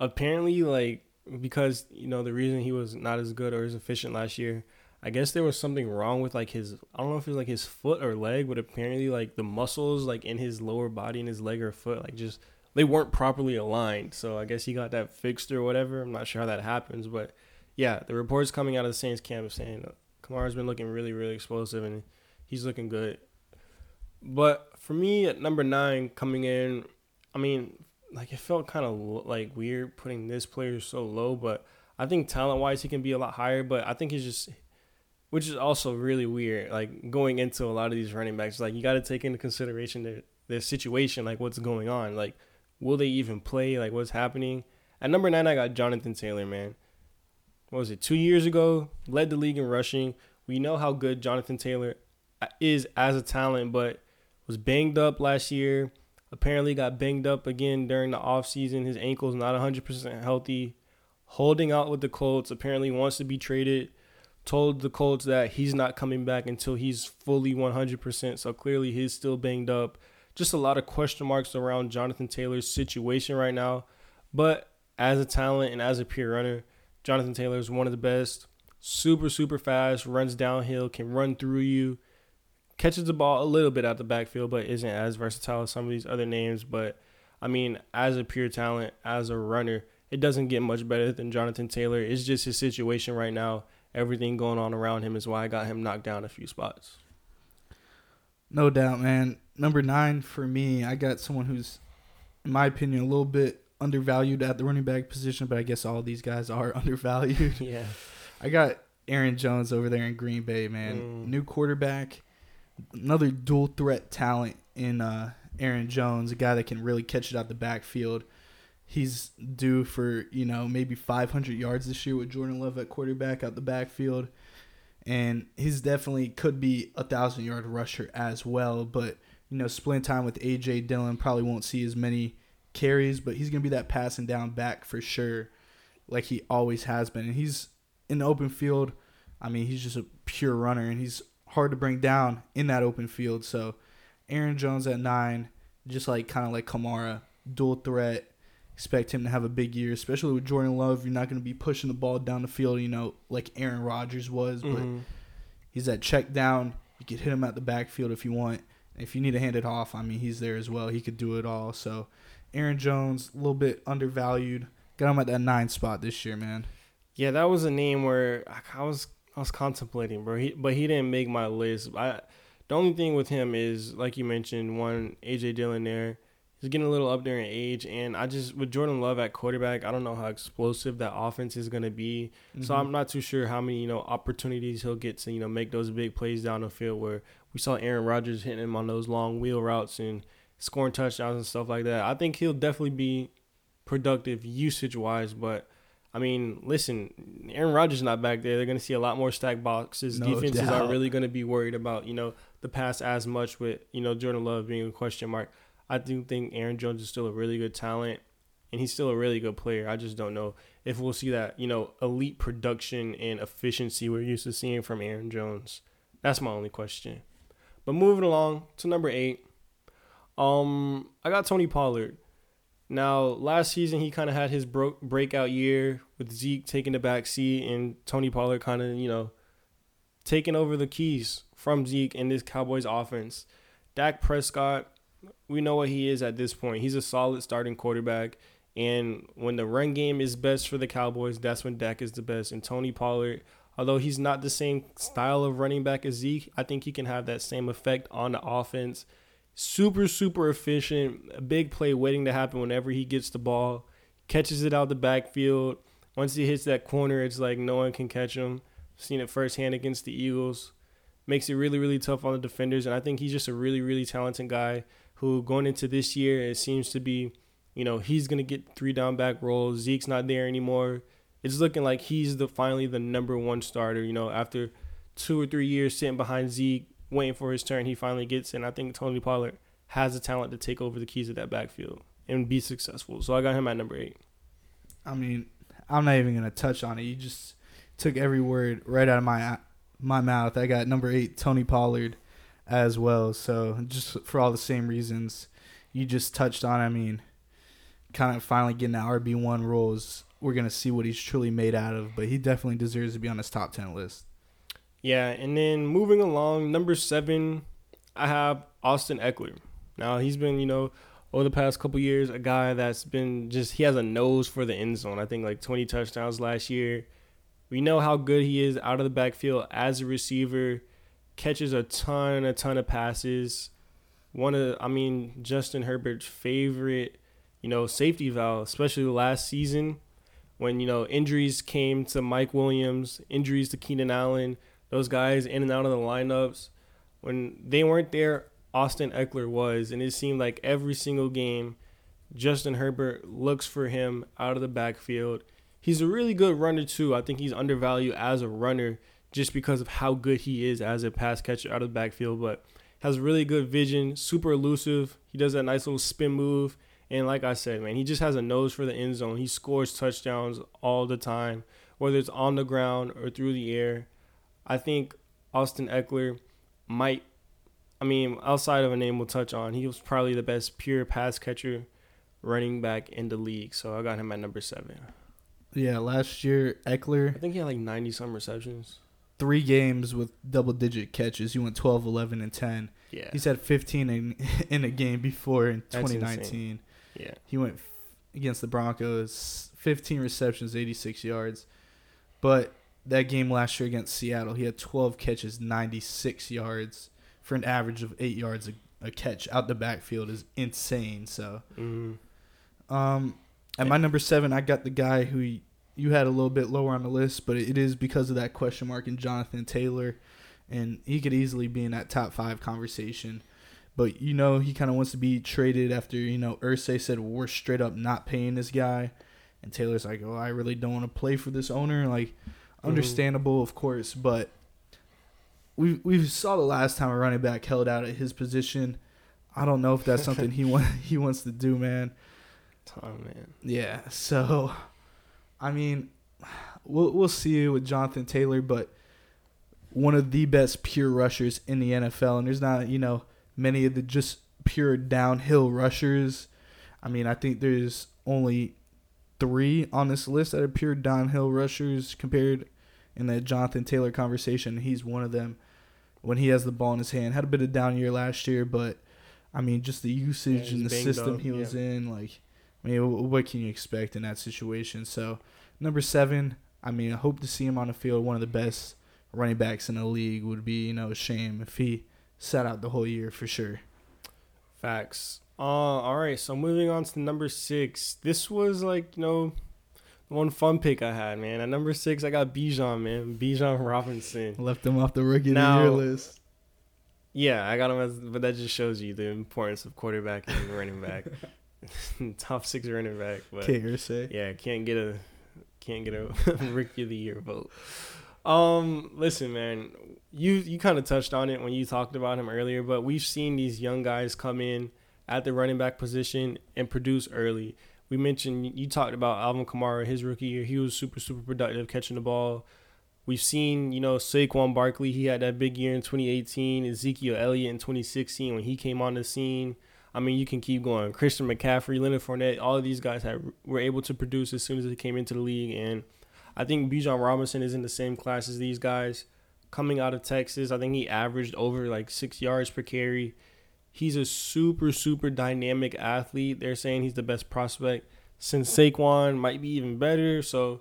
apparently like because you know the reason he was not as good or as efficient last year I guess there was something wrong with like his I don't know if it was like his foot or leg, but apparently like the muscles like in his lower body and his leg or foot like just they weren't properly aligned. So I guess he got that fixed or whatever. I'm not sure how that happens, but yeah, the reports coming out of the Saints camp saying uh, Kamara's been looking really really explosive and he's looking good. But for me at number 9 coming in, I mean, like it felt kind of like weird putting this player so low, but I think talent wise he can be a lot higher, but I think he's just which is also really weird. Like going into a lot of these running backs, like you got to take into consideration their their situation, like what's going on. Like, will they even play? Like, what's happening? At number nine, I got Jonathan Taylor. Man, what was it? Two years ago, led the league in rushing. We know how good Jonathan Taylor uh, is as a talent, but was banged up last year. Apparently got banged up again during the offseason. His ankle's not 100% healthy. Holding out with the Colts. Apparently wants to be traded. Told the Colts that he's not coming back until he's fully 100%. So clearly he's still banged up. Just a lot of question marks around Jonathan Taylor's situation right now. But as a talent and as a pure runner, Jonathan Taylor is one of the best. Super, super fast, runs downhill, can run through you catches the ball a little bit out the backfield, but isn't as versatile as some of these other names. But I mean, as a pure talent, as a runner, it doesn't get much better than Jonathan Taylor. It's just his situation right now. Everything going on around him is why I got him knocked down a few spots. No doubt, man. Number nine for me, I got someone who's, in my opinion, a little bit undervalued at the running back position, but I guess all these guys are [laughs] undervalued. yeah. I got Aaron Jones over there in Green Bay, man. Mm. New quarterback another dual threat talent in uh, Aaron Jones, a guy that can really catch it out the backfield. He's due for you know maybe 500 yards this year with Jordan Love at quarterback out the backfield, and he's definitely could be a thousand yard rusher as well. But you know, splitting time with AJ Dillon probably won't see as many carries, but he's gonna be that passing down back for sure, like he always has been. And he's in the open field. I mean, he's just a pure runner, and he's hard to bring down in that open field. So Aaron Jones at nine, just like kind of like Kamara, dual threat. Expect him to have a big year, especially with Jordan Love. You're not going to be pushing the ball down the field, you know, like Aaron Rodgers was, mm-hmm. but he's that check down. You could hit him at the backfield if you want. If you need to hand it off, I mean, he's there as well. He could do it all. So Aaron Jones, a little bit undervalued. Got him at that nine spot this year, man. Yeah, that was a name where I was I was contemplating, bro. He, but he didn't make my list. I the only thing with him is like you mentioned, one AJ Dillon there. He's getting a little up there in age, and I just with Jordan Love at quarterback, I don't know how explosive that offense is gonna be. Mm-hmm. So I'm not too sure how many you know opportunities he'll get to you know make those big plays down the field. Where we saw Aaron Rodgers hitting him on those long wheel routes and scoring touchdowns and stuff like that. I think he'll definitely be productive usage wise, but I mean, listen, Aaron Rodgers is not back there. They're going to see a lot more stack boxes. No Defenses doubt. aren't really going to be worried about, you know, the pass as much with, you know, Jordan Love being a question mark. I do think Aaron Jones is still a really good talent and he's still a really good player. I just don't know if we'll see that, you know, elite production and efficiency we're used to seeing from Aaron Jones. That's my only question. But moving along to number eight, um, I got Tony Pollard. Now, last season he kind of had his bro- breakout year with Zeke taking the back seat and Tony Pollard kind of, you know, taking over the keys from Zeke in this Cowboys offense. Dak Prescott, we know what he is at this point. He's a solid starting quarterback. And when the run game is best for the Cowboys, that's when Dak is the best. And Tony Pollard, although he's not the same style of running back as Zeke, I think he can have that same effect on the offense super super efficient. A big play waiting to happen whenever he gets the ball, catches it out the backfield. Once he hits that corner, it's like no one can catch him. Seen it firsthand against the Eagles. Makes it really really tough on the defenders, and I think he's just a really really talented guy who going into this year it seems to be, you know, he's gonna get three down back rolls. Zeke's not there anymore. It's looking like he's the finally the number one starter. You know, after two or three years sitting behind Zeke, waiting for his turn. He finally gets in. I think Tony Pollard has the talent to take over the keys of that backfield and be successful. So I got him at number eight. I mean, I'm not even gonna touch on it. You just took every word right out of my my mouth. I got number eight, Tony Pollard, as well. So just for all the same reasons you just touched on. I mean, kind of finally getting that RB one roles. We're gonna see what he's truly made out of, but he definitely deserves to be on this top ten list. Yeah, and then moving along, number seven, I have Austin Ekeler. Now he's been, you know, over the past couple years, a guy that's been just he has a nose for the end zone. I think like 20 touchdowns last year. We know how good he is out of the backfield as a receiver. Catches a ton, a ton of passes. One of, I mean, Justin Herbert's favorite, you know, safety valve, especially last season when you know injuries came to Mike Williams, injuries to Keenan Allen those guys in and out of the lineups. When they weren't there, Austin Ekeler was, and it seemed like every single game, Justin Herbert looks for him out of the backfield. He's a really good runner too. I think he's undervalued as a runner just because of how good he is as a pass catcher out of the backfield. But has really good vision, super elusive. He does that nice little spin move. And like I said, man, he just has a nose for the end zone. He scores touchdowns all the time, whether it's on the ground or through the air. I think Austin Ekeler might, I mean, outside of a name we'll touch on, he was probably the best pure pass catcher running back in the league. So I got him at number seven. Yeah, last year Ekeler. I think he had like 90 some receptions. Three games with double digit catches. He went 12, 11, and 10. Yeah. He's had 15 in [laughs] in a game before in That's 2019. yeah. He went f- against the Broncos, 15 receptions, 86 yards. But that game last year against Seattle, he had 12 catches, 96 yards for an average of 8 yards a, a catch out the backfield is insane. So, hmm um at my number 7, I got the guy who you had a little bit lower on the list, but it is because of that question mark in Jonathan Taylor and he could easily be in that top 5 conversation. But you know he kind of wants to be traded after you know Irsay said well, we're straight up not paying this guy, and Taylor's like, oh, I really don't want to play for this owner. Like, mm-hmm. understandable, of course, but we we saw the last time a running back held out at his position. I don't know if that's something he [laughs] want he wants to do, man. Oh, man. Yeah, so I mean, we'll we'll see with Jonathan Taylor, but one of the best pure rushers in the NFL, and there's not you know many of the just pure downhill rushers. I mean, I think there's only three on this list that are pure downhill rushers compared in that Jonathan Taylor conversation. He's one of them when he has the ball in his hand. Had a bit of down year last year, but I mean, just the usage he's and the system up, he was yeah. in, like, I mean, what can you expect in that situation? So, number seven, I mean, I hope to see him on the field. One of the best running backs in the league would be, you know, a shame if he sat out the whole year for sure. Facts. Uh, all right. So moving on to number six. This was like you know, one fun pick I had, man. At number six, I got Bijan, man. Bijan Robinson. Left him off the rookie of the year list. Yeah, I got him as, but that just shows you the importance of quarterback and running back. [laughs] [laughs] Top six running back, but Kicker yeah, can't get a can't get a [laughs] rookie of the year vote. Um, listen, man, you you kind of touched on it when you talked about him earlier, but we've seen these young guys come in at the running back position and produce early. We mentioned you talked about Alvin Kamara, his rookie year. He was super super productive catching the ball. We've seen, you know, Saquon Barkley. He had that big year in 2018. Ezekiel Elliott in 2016 when he came on the scene. I mean, you can keep going. Christian McCaffrey, Leonard Fournette, all of these guys had were able to produce as soon as they came into the league, and I think Bijan Robinson is in the same class as these guys. Coming out of Texas, I think he averaged over like six yards per carry. He's a super super dynamic athlete. They're saying he's the best prospect since Saquon, might be even better. So,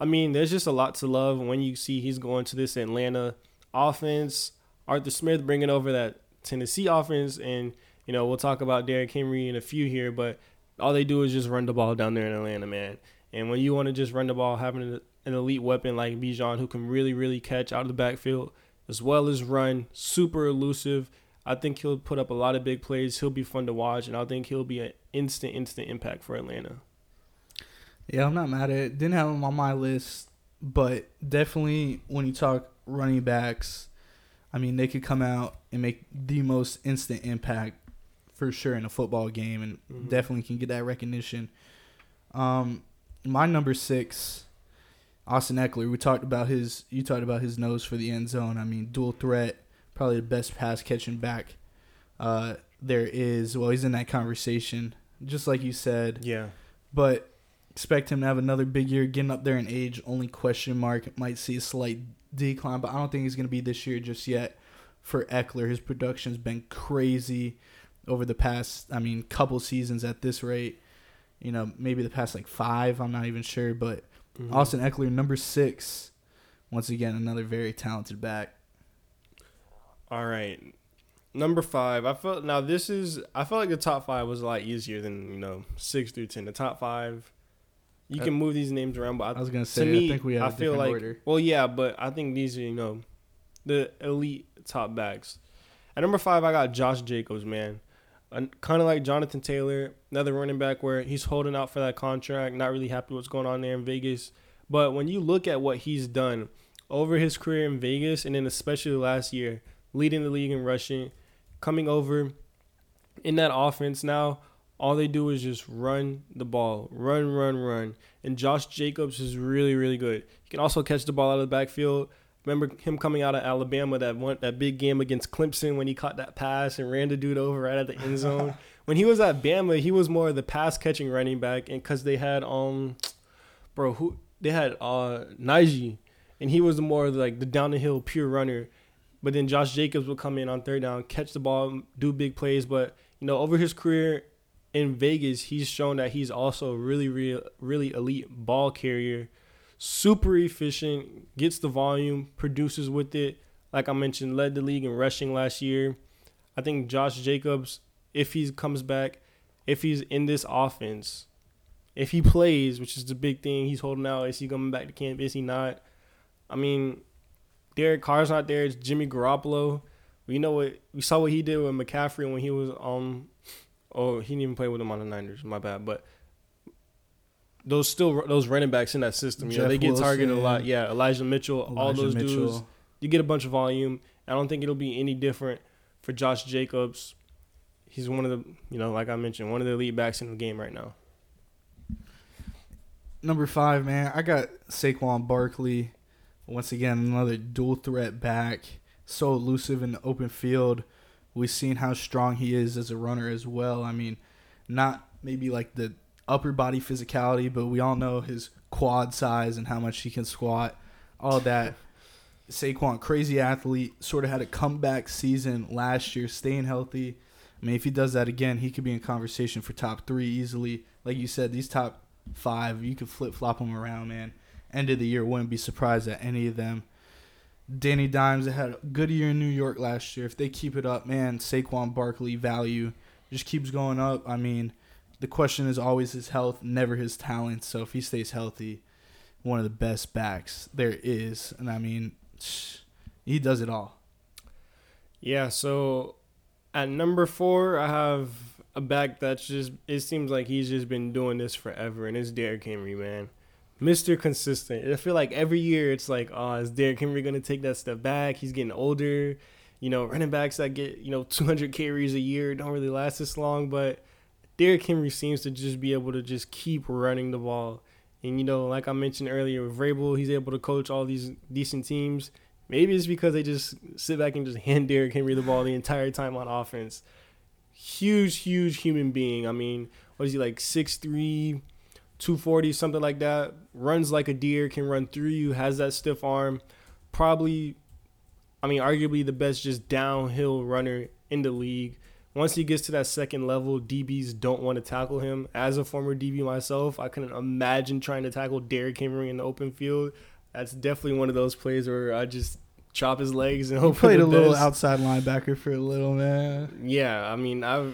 I mean, there's just a lot to love when you see he's going to this Atlanta offense. Arthur Smith bringing over that Tennessee offense, and you know we'll talk about Derrick Henry in a few here, but all they do is just run the ball down there in Atlanta, man. And when you want to just run the ball, having an- elite weapon like Bijan who can really, really catch out of the backfield as well as run, super elusive. I think he'll put up a lot of big plays. He'll be fun to watch, and I think he'll be an instant, instant impact for Atlanta. Yeah, I'm not mad at it. Didn't have him on my list, but definitely when you talk running backs, I mean they could come out and make the most instant impact for sure in a football game, and Mhm. definitely can get that recognition. Um, my number six, Austin Ekeler. We talked about his. You talked about his nose for the end zone. I mean, dual threat, probably the best pass catching back. Uh, there is. Well, he's in that conversation, just like you said Yeah. but expect him to have another big year getting up there in age only question mark might see a slight decline but i don't think he's going to be this year just yet for ekeler his production's been crazy over the past i mean couple seasons at this rate you know maybe the past like five i'm not even sure but Mhm. austin ekeler number six once again another very talented back All right. Number five. I felt now this is I felt like the top five was a lot easier than, you know, six through ten. The top five you Uh, can move these names around, but i I, was going to say to me, i think we have I feel like order well, yeah, but I think these are you know the elite top backs. At number five, I got Josh Jacobs, man. Kind of like Jonathan Taylor, another running back where he's holding out for that contract, not really happy what's going on there in Vegas. But when you look at what he's done over his career in Vegas, and then especially last year, leading the league in rushing, coming over in that offense now. All they do is just run the ball, run, run, run. And Josh Jacobs is really, really good. He can also catch the ball out of the backfield. Remember him coming out of Alabama that one that big game against Clemson when he caught that pass and ran the dude over right at the end [laughs] zone. when he was at Bama, he was more of the pass catching running back, and because they had um, bro, who they had uh Najee, and he was more like the down the hill pure runner. But then Josh Jacobs would come in on third down, catch the ball, do big plays. But you know, over his career in Vegas, he's shown that he's also a really, really, really elite ball carrier super efficient, gets the volume, produces with it. Like I mentioned, led the league in rushing last year. I think Josh Jacobs, if he comes back, if he's in this offense, if he plays, which is the big thing, he's holding out. Is he coming back to camp? Is he not? I mean, Derek Carr's not there. It's Jimmy Garoppolo. We know what we saw what he did with McCaffrey when he was um. Oh, he didn't even play with him on the Niners. My bad, but those still those running backs in that system. You know, they get Wilson, targeted a lot. Yeah, Elijah Mitchell, Elijah all those Mitchell. dudes. You get a bunch of volume. I don't think it'll be any different for Josh Jacobs. He's one of the, you know, like I mentioned, one of the lead backs in the game right now. Number five, man, I got Saquon Barkley. Once again, another dual threat back. So elusive in the open field. We've seen how strong he is as a runner as well. I mean, not maybe like the upper body physicality, but we all know his quad size and how much he can squat, all that. [laughs] Saquon, crazy athlete, sort of had a comeback season last year, staying healthy. I mean, if he does that again, he could be in conversation for top three easily. Like you said, these top five, you could flip flop them around, man. End of the year, wouldn't be surprised at any of them. Danny Dimes had a good year in New York last year. If they keep it up, man, Saquon Barkley value just keeps going up. I mean, the question is always his health, never his talent. So if he stays healthy, one of the best backs there is. And I mean, he does it all. Yeah. So at number four, I have a back that's just, it seems like he's just been doing this forever. And it's Derrick Henry, man. Mr. Consistent. I feel like every year it's like, oh, is Derrick Henry going to take that step back? He's getting older. You know, running backs that get, you know, 200 carries a year don't really last this long. But Derrick Henry seems to just be able to just keep running the ball. And you know, like I mentioned earlier, with Vrabel, he's able to coach all these decent teams. Maybe it's because they just sit back and just [laughs] hand Derrick Henry the ball the entire time on offense. Huge, huge human being. I mean, what is he like 6'3", 240, something like that. Runs like a deer, can run through you, has that stiff arm. Probably, I mean, arguably the best just downhill runner in the league once he gets to that second level, DBs don't want to tackle him. As a former DB myself, I couldn't imagine trying to tackle Derrick Henry in the open field. That's definitely one of those plays where I just chop his legs and hope. played a little outside linebacker for a little man. Yeah, I mean, I,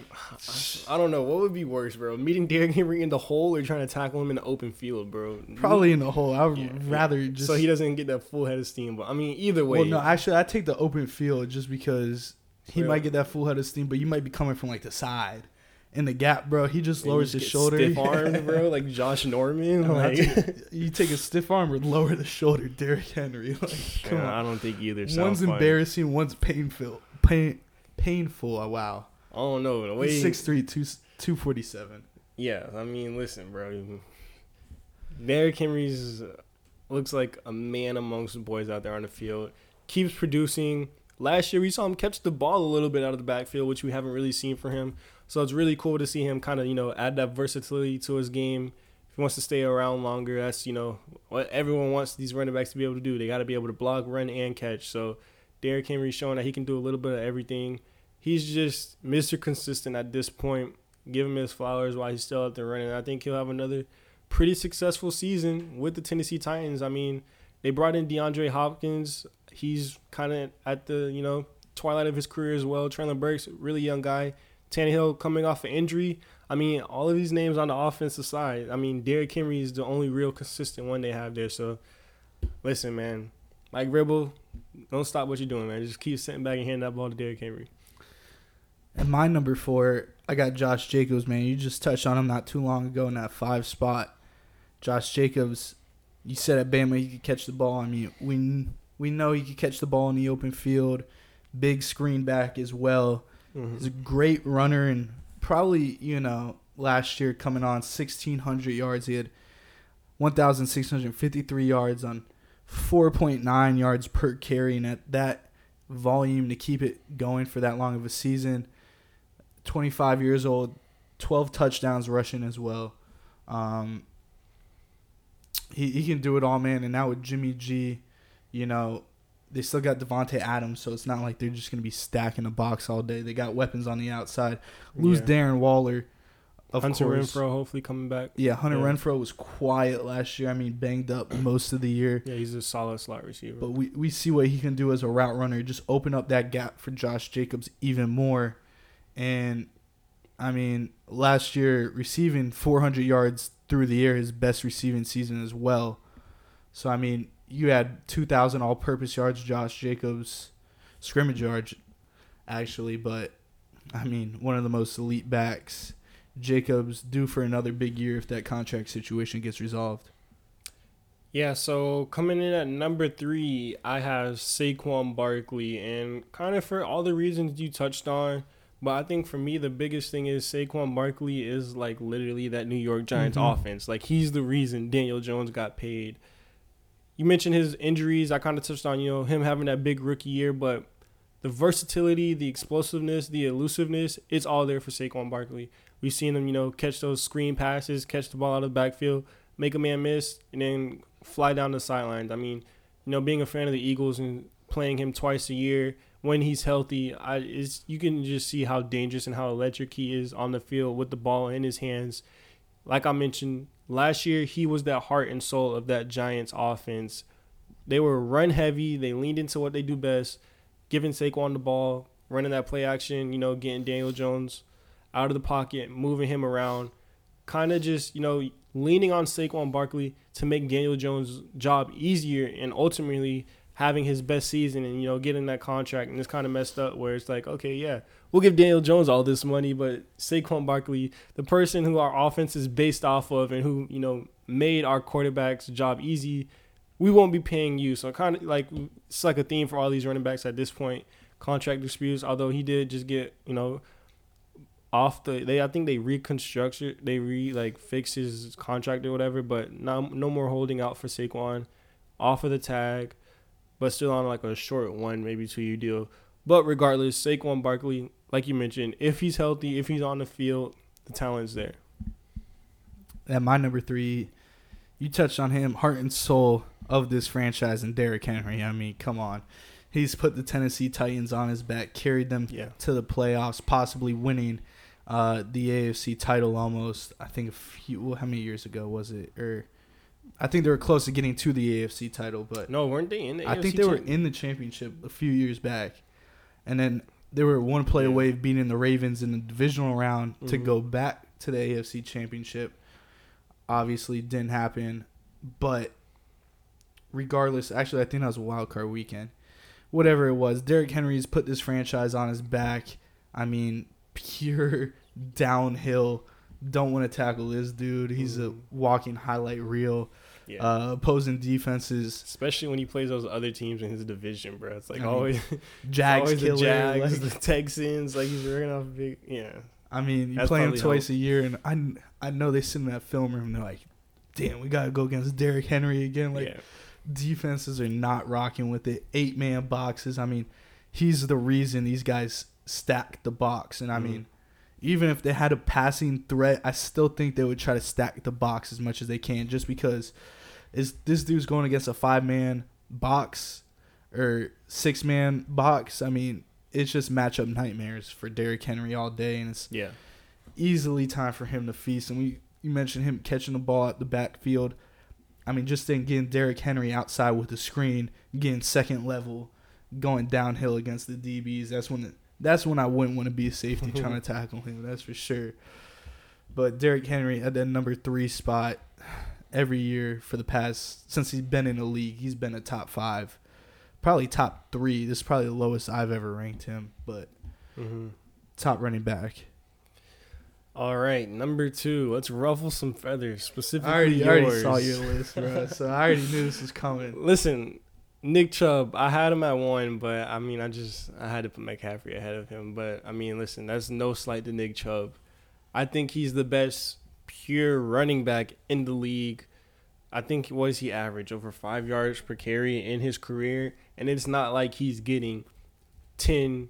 I don't know what would be worse, bro. Meeting Derrick Henry in the hole or trying to tackle him in the open field, bro. Probably in the hole. I would yeah, rather just so he doesn't get that full head of steam. But I mean, either way. Well, no, actually, I take the open field just because he Real. might get that full head of steam, but you might be coming from like the side. In the gap, bro, he just lowers his shoulder. Stiff [laughs] arm, bro, like Josh Norman. [laughs] Like [laughs] you take a stiff arm or lower the shoulder, Derrick Henry. Like, come yeah, on. I don't think either. One's fun. embarrassing, one's painful. Pain, painful. Oh, wow. I don't know. The way He's 6'3", 247. Yeah, I mean, listen, bro. Derrick Henry's looks like a man amongst the boys out there on the field. Keeps producing Last year we saw him catch the ball a little bit out of the backfield, which we haven't really seen for him. So it's really cool to see him kind of you know add that versatility to his game. If he wants to stay around longer, that's you know what everyone wants these running backs to be able to do. They got to be able to block, run, and catch. So Derrick Henry showing that he can do a little bit of everything. He's just Mr. Consistent at this point. Give him his flowers while he's still out there running. I think he'll have another pretty successful season with the Tennessee Titans. I mean, they brought in DeAndre Hopkins. He's kind of at the you know twilight of his career as well. Treylon Burks, really young guy. Tannehill coming off an injury. I mean, all of these names on the offensive side. I mean, Derrick Henry is the only real consistent one they have there. So, listen, man, Mike Vrabel, don't stop what you're doing, man. Just keep sitting back and handing that ball to Derrick Henry. And my number four, I got Josh Jacobs, man. You just touched on him not too long ago in that five spot. Josh Jacobs, you said at Bama he could catch the ball. I mean, we we know he could catch the ball in the open field, big screen back as well. Mhm. He's a great runner and probably, you know, last year coming on 1,600 yards. He had 1,653 yards on 4.9 yards per carry. And at that volume to keep it going for that long of a season, 25 years old, 12 touchdowns rushing as well. Um, he, he can do it all, man. And now with Jimmy G, you know, they still got Davante Adams, so it's not like they're just gonna be stacking the box all day. They got weapons on the outside. Lose Yeah. Darren Waller, of Hunter course. Renfrow hopefully coming back. Yeah, Hunter Yeah. Renfrow was quiet last year. I mean, banged up [clears throat] most of the year. Yeah, he's a solid slot receiver. But we, we see what he can do as a route runner. Just open up that gap for Josh Jacobs even more. And I mean, last year receiving 400 yards through the air, his best receiving season as well. So I mean, you had 2,000 all-purpose yards, Josh Jacobs, scrimmage yards, actually. But I mean, one of the most elite backs. Jacobs due for another big year if that contract situation gets resolved. Yeah, so coming in at number three, I have Saquon Barkley, and kind of for all the reasons you touched on. But I think for me, the biggest thing is Saquon Barkley is like literally that New York Giants Mhm. offense. Like he's the reason Daniel Jones got paid. You mentioned his injuries. I kind of touched on you know him having that big rookie year, but the versatility, the explosiveness, the elusiveness, it's all there for Saquon Barkley. We've seen him, you know, catch those screen passes, catch the ball out of the backfield, make a man miss, and then fly down the sidelines. I mean, you know, being a fan of the Eagles and playing him twice a year when he's healthy, I is you can just see how dangerous and how electric he is on the field with the ball in his hands. Like I mentioned last year, he was that heart and soul of that Giants offense. They were run heavy. They leaned into what they do best, giving Saquon the ball, running that play action. You know, getting Daniel Jones out of the pocket, moving him around, kind of just you know leaning on Saquon Barkley to make Daniel Jones' job easier and ultimately having his best season and you know getting that contract and it's kind of messed up where it's like okay yeah we'll give Daniel Jones all this money but Saquon Barkley the person who our offense is based off of and who you know made our quarterback's job easy we won't be paying you. So kind of like it's like a theme for all these running backs at this point contract disputes although he did just get you know off the they I think they reconstructed they re like fixed his contract or whatever, but no no more holding out for Saquon, off of the tag, but still on like a short one, maybe two year deal. But regardless, Saquon Barkley, like you mentioned, if he's healthy, if he's on the field, the talent's there. At my number three, you touched on him, heart and soul of this franchise, and Derrick Henry. I mean, come on. He's put the Tennessee Titans on his back, carried them Yeah. to the playoffs, possibly winning uh, the AFC title almost. I think a few, well, how many years ago was it? Or I think they were close to getting to the AFC title, but No, weren't they in the I think they were in the championship a few years back, and then they were one play Yeah. away of beating the Ravens in the divisional round to Mhm. go back to the AFC championship. Obviously, didn't happen, but regardless, actually, I think that was a wild card weekend. Whatever it was, Derrick Henry's put this franchise on his back. I mean, [laughs] pure downhill. Don't want to tackle this dude. He's a Mhm. walking highlight reel. Yeah. Uh, opposing defenses Especially when he plays those other teams in his division, bro. It's like I mean, always, [laughs] Jags always killer. the Jags, like- the Texans. Like he's running off big. Yeah. I mean, you That's play him twice a year, and I I know they sit in that film room. and They're like, "Damn, we gotta go against Derrick Henry again." Like yeah. defenses are not rocking with it. Eight man boxes. I mean, he's the reason these guys stack the box. And I Mhm. mean, even if they had a passing threat, I still think they would try to stack the box as much as they can, just because is this dude's going against a five man box or six man box. I mean, it's just matchup nightmares for Derrick Henry all day, and it's Yeah. easily time for him to feast. And we you mentioned him catching the ball at the backfield. I mean, just then getting Derrick Henry outside with the screen, getting second level, going downhill against the DBs. That's when it, that's when I wouldn't want to be a safety [laughs] trying to tackle him. That's for sure. But Derrick Henry at that number three spot every year for the past since he's been in the league, he's been a top five, probably top three. This is probably the lowest I've ever ranked him, but Mm-hmm. top running back. All right, number two. Let's ruffle some feathers. Specifically, I already, I already saw your list, bro. So I already knew this was coming. [laughs] Listen, Nick Chubb, I had him at one, but I mean, I just I had to put McCaffrey ahead of him. But I mean, listen, that's no slight to Nick Chubb. I think he's the best pure running back in the league. I think what does he average over five yards per carry in his career, and it's not like he's getting 10,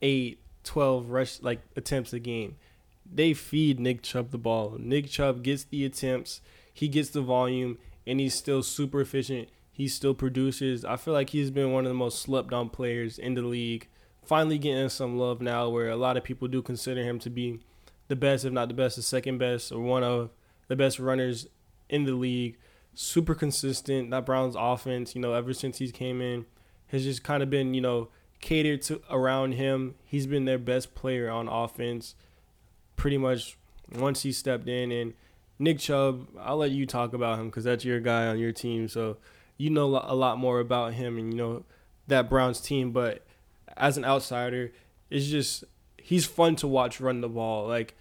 8, 12 rush like attempts a game. They feed Nick Chubb the ball. Nick Chubb gets the attempts, he gets the volume, and he's still super efficient he still produces. I feel like he's been one of the most slept on players in the league. Finally getting some love now, where a lot of people do consider him to be the best, if not the best, the second best, or one of the best runners in the league. Super consistent. That Browns offense, you know, ever since he's came in, has just kind of been, you know, catered to around him. He's been their best player on offense, pretty much once he stepped in. And Nick Chubb, I'll let you talk about him because that's your guy on your team. So you know a lot more about him and you know that Browns team. But as an outsider, it's just he's fun to watch run the ball. Like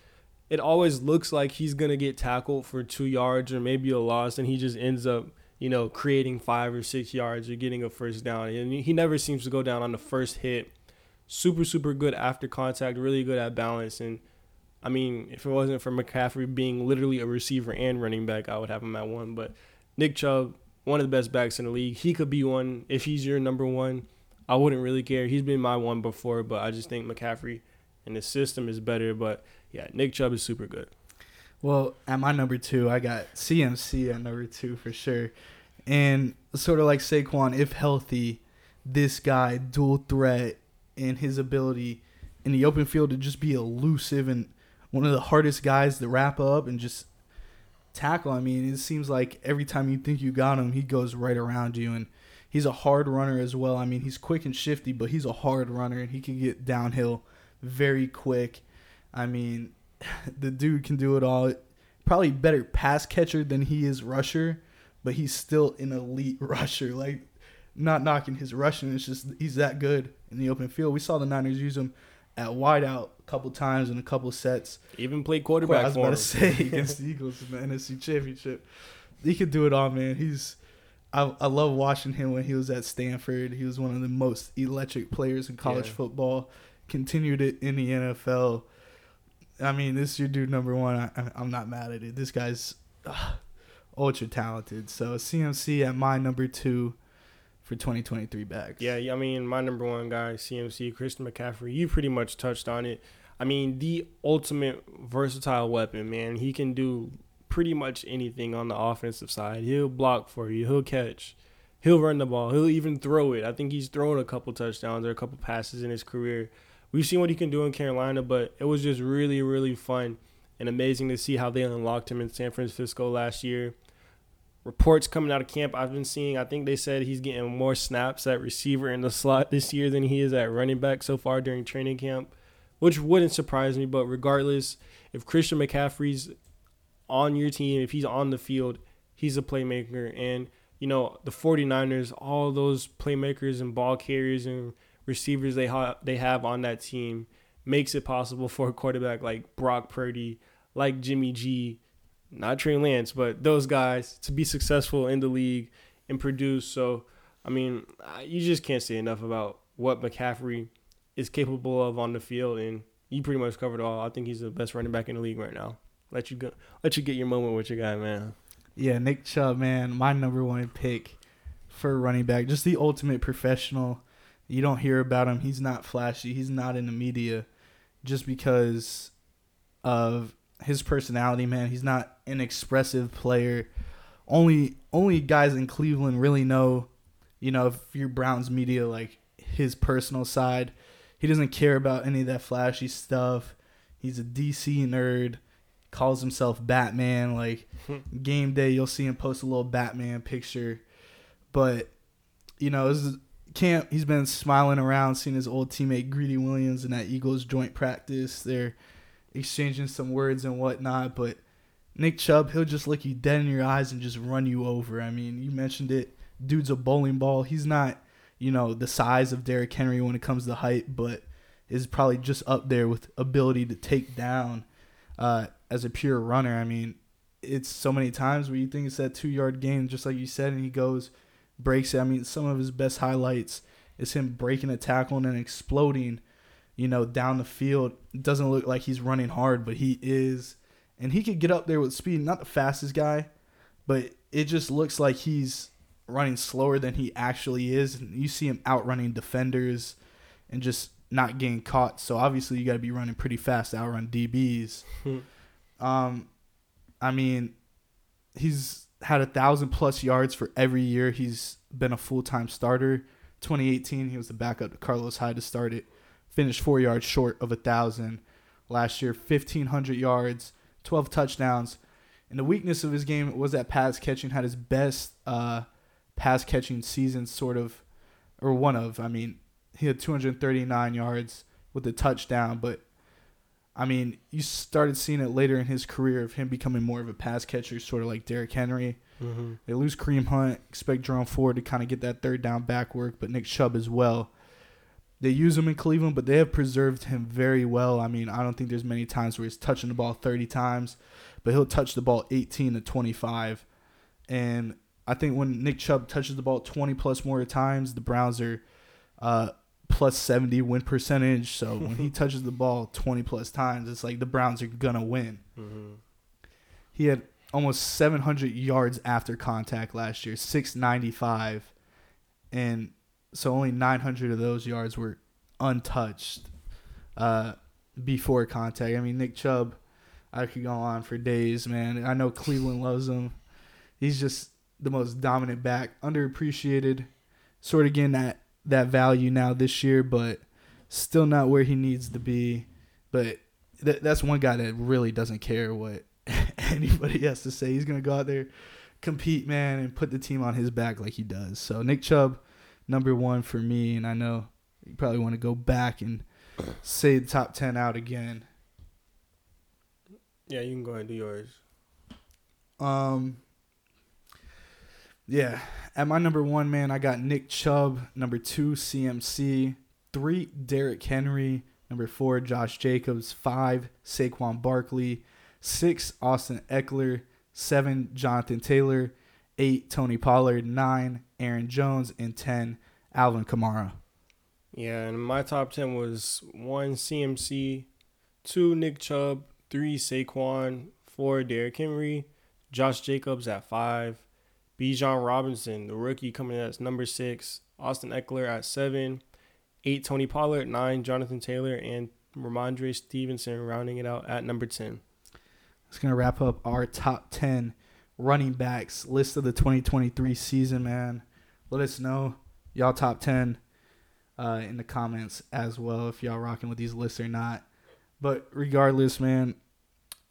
it always looks like he's gonna get tackled for two yards or maybe a loss, and he just ends up you know creating five or six yards or getting a first down. And he never seems to go down on the first hit. Super super good after contact, really good at balance and. I mean, if it wasn't for McCaffrey being literally a receiver and running back, I would have him at one. But Nick Chubb, one of the best backs in the league. He could be one if he's your number one. I wouldn't really care. He's been my one before, but I just think McCaffrey and the system is better. But yeah, Nick Chubb is super good. Well, at my number two, I got CMC at number two for sure. And sort of like Saquon, if healthy, this guy, dual threat, and his ability in the open field to just be elusive and one of the hardest guys to wrap up and just tackle. I mean, it seems like every time you think you got him, he goes right around you, and he's a hard runner as well. I mean, he's quick and shifty, but he's a hard runner, and he can get downhill very quick. I mean, [laughs] the dude can do it all. Probably better pass catcher than he is rusher, but he's still an elite [laughs] rusher. Like, not knocking his rushing, it's just he's that good in the open field. We saw the Niners use him at wideout a couple times in a couple sets. Even played quarterback. I was about to say against the [laughs] Eagles in the NFC Championship. He could do it all, man. He's I, I love watching him when he was at Stanford. He was one of the most electric players in college yeah. football. Continued it in the NFL. I mean, this is your dude number one. I, am not mad at it. This guy's uh, ultra talented. So CMC at my number two for 2023 bags. Yeah, I mean, my number one guy, CMC, Christian McCaffrey, you pretty much touched on it. I mean, the ultimate versatile weapon, man. He can do pretty much anything on the offensive side. He'll block for you, he'll catch, he'll run the ball, he'll even throw it. I think he's thrown a couple touchdowns or a couple passes in his career. We've seen what he can do in Carolina, but it was just really, really fun and amazing to see how they unlocked him in San Francisco last year reports coming out of camp I've been seeing, I think they said he's getting more snaps at receiver in the slot this year than he is at running back so far during training camp, which wouldn't surprise me. But regardless, if Christian McCaffrey's on your team, if he's on the field, he's a playmaker. And, you know, the 49ers, all those playmakers and ball carriers and receivers they, ha- they have on that team makes it possible for a quarterback like Brock Purdy, like Jimmy G, not Trey Lance, but those guys to be successful in the league and produce. So, I mean, you just can't say enough about what McCaffrey is capable of on the field, and you pretty much covered all. I think he's the best running back in the league right now. Let you go, let you get your moment with your guy, man. Yeah, Nick Chubb, man, my number one pick for running back, just the ultimate professional. You don't hear about him. He's not flashy. He's not in the media, just because of his personality, man. He's not an expressive player. Only only guys in Cleveland really know, you know, if you're Browns media, like his personal side. He doesn't care about any of that flashy stuff. He's a DC nerd. Calls himself Batman. Like [laughs] game day, you'll see him post a little Batman picture. But you know, this camp. He's been smiling around, seeing his old teammate Greedy Williams in that Eagles joint practice. They're exchanging some words and whatnot, but Nick Chubb, he'll just look you dead in your eyes and just run you over. I mean, you mentioned it. Dude's a bowling ball. He's not, you know, the size of Derrick Henry when it comes to height, but is probably just up there with ability to take down uh, as a pure runner. I mean, it's so many times where you think it's that two yard gain, just like you said, and he goes breaks it. I mean, some of his best highlights is him breaking a tackle and then exploding, you know, down the field. It doesn't look like he's running hard, but he is. And he could get up there with speed. Not the fastest guy, but it just looks like he's running slower than he actually is. And you see him outrunning defenders and just not getting caught. So obviously you got to be running pretty fast to outrun DBs. um, I mean, he's had a thousand plus yards for every year he's been a full time starter. 2018, he was the backup to Carlos Hyde to start it. Finished four yards short of a thousand. Last year, 1,500 yards, 12 touchdowns. And the weakness of his game was that pass catching. Had his best uh, pass catching season, sort of, or one of. I mean, he had 239 yards with a touchdown, but I mean, you started seeing it later in his career of him becoming more of a pass catcher, sort of like Derrick Henry. Mm-hmm. They lose Kareem Hunt, expect Jerome Ford to kind of get that third down back work, but Nick Chubb as well. They use him in Cleveland, but they have preserved him very well. I mean, I don't think there's many times where he's touching the ball 30 times, but he'll touch the ball 18 to 25. And I think when Nick Chubb touches the ball 20 plus more times, the Browns are uh, plus 70 win percentage. So [laughs] when he touches the ball 20 plus times, it's like the Browns are going to win. Mm-hmm. He had almost 700 yards after contact last year, 695. And so only 900 of those yards were untouched uh, before contact. I mean, Nick Chubb, I could go on for days, man. I know Cleveland loves him. He's just the most dominant back, underappreciated, sort of getting that, that value now this year, but still not where he needs to be. But th- that's one guy that really doesn't care what [laughs] anybody has to say. He's gonna go out there, compete, man, and put the team on his back like he does. So Nick Chubb, number one for me, and I know you probably want to go back and say the top ten out again. Yeah, you can go ahead and do yours. Um, yeah, at my number one, man, I got Nick Chubb. Number two, CMC. Three, Derrick Henry. Number four, Josh Jacobs. Five, Saquon Barkley. Six, Austin Ekeler. Seven, Jonathan Taylor. Eight, Tony Pollard. Nine, Aaron Jones. And ten, Alvin Kamara. Yeah, and my top ten was one CMC, two Nick Chubb, three Saquon, four Derrick Henry, Josh Jacobs at five, Bijan Robinson, the rookie, coming in at number six, Austin Ekeler at seven, eight Tony Pollard, nine Jonathan Taylor, and Rhamondre Stevenson rounding it out at number ten. It's gonna wrap up our top ten running backs list of the 2023 season, man. Let us know y'all top ten uh, in the comments as well if y'all rocking with these lists or not. But regardless, man,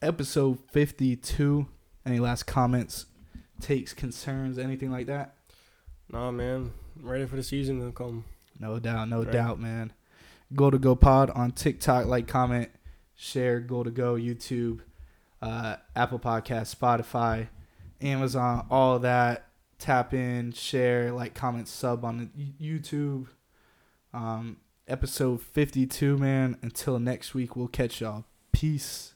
episode 52. Any last comments, takes, concerns, anything like that? Nah, man, I'm ready for the season to come. No doubt, no Right. doubt, man. Goal2Go Pod on TikTok, like, comment, share. Goal2Go YouTube, uh, Apple Podcast, Spotify, Amazon, all that. Tap in, share, like, comment, sub on YouTube. Um, episode fifty-two, man. Until next week, we'll catch y'all. Peace.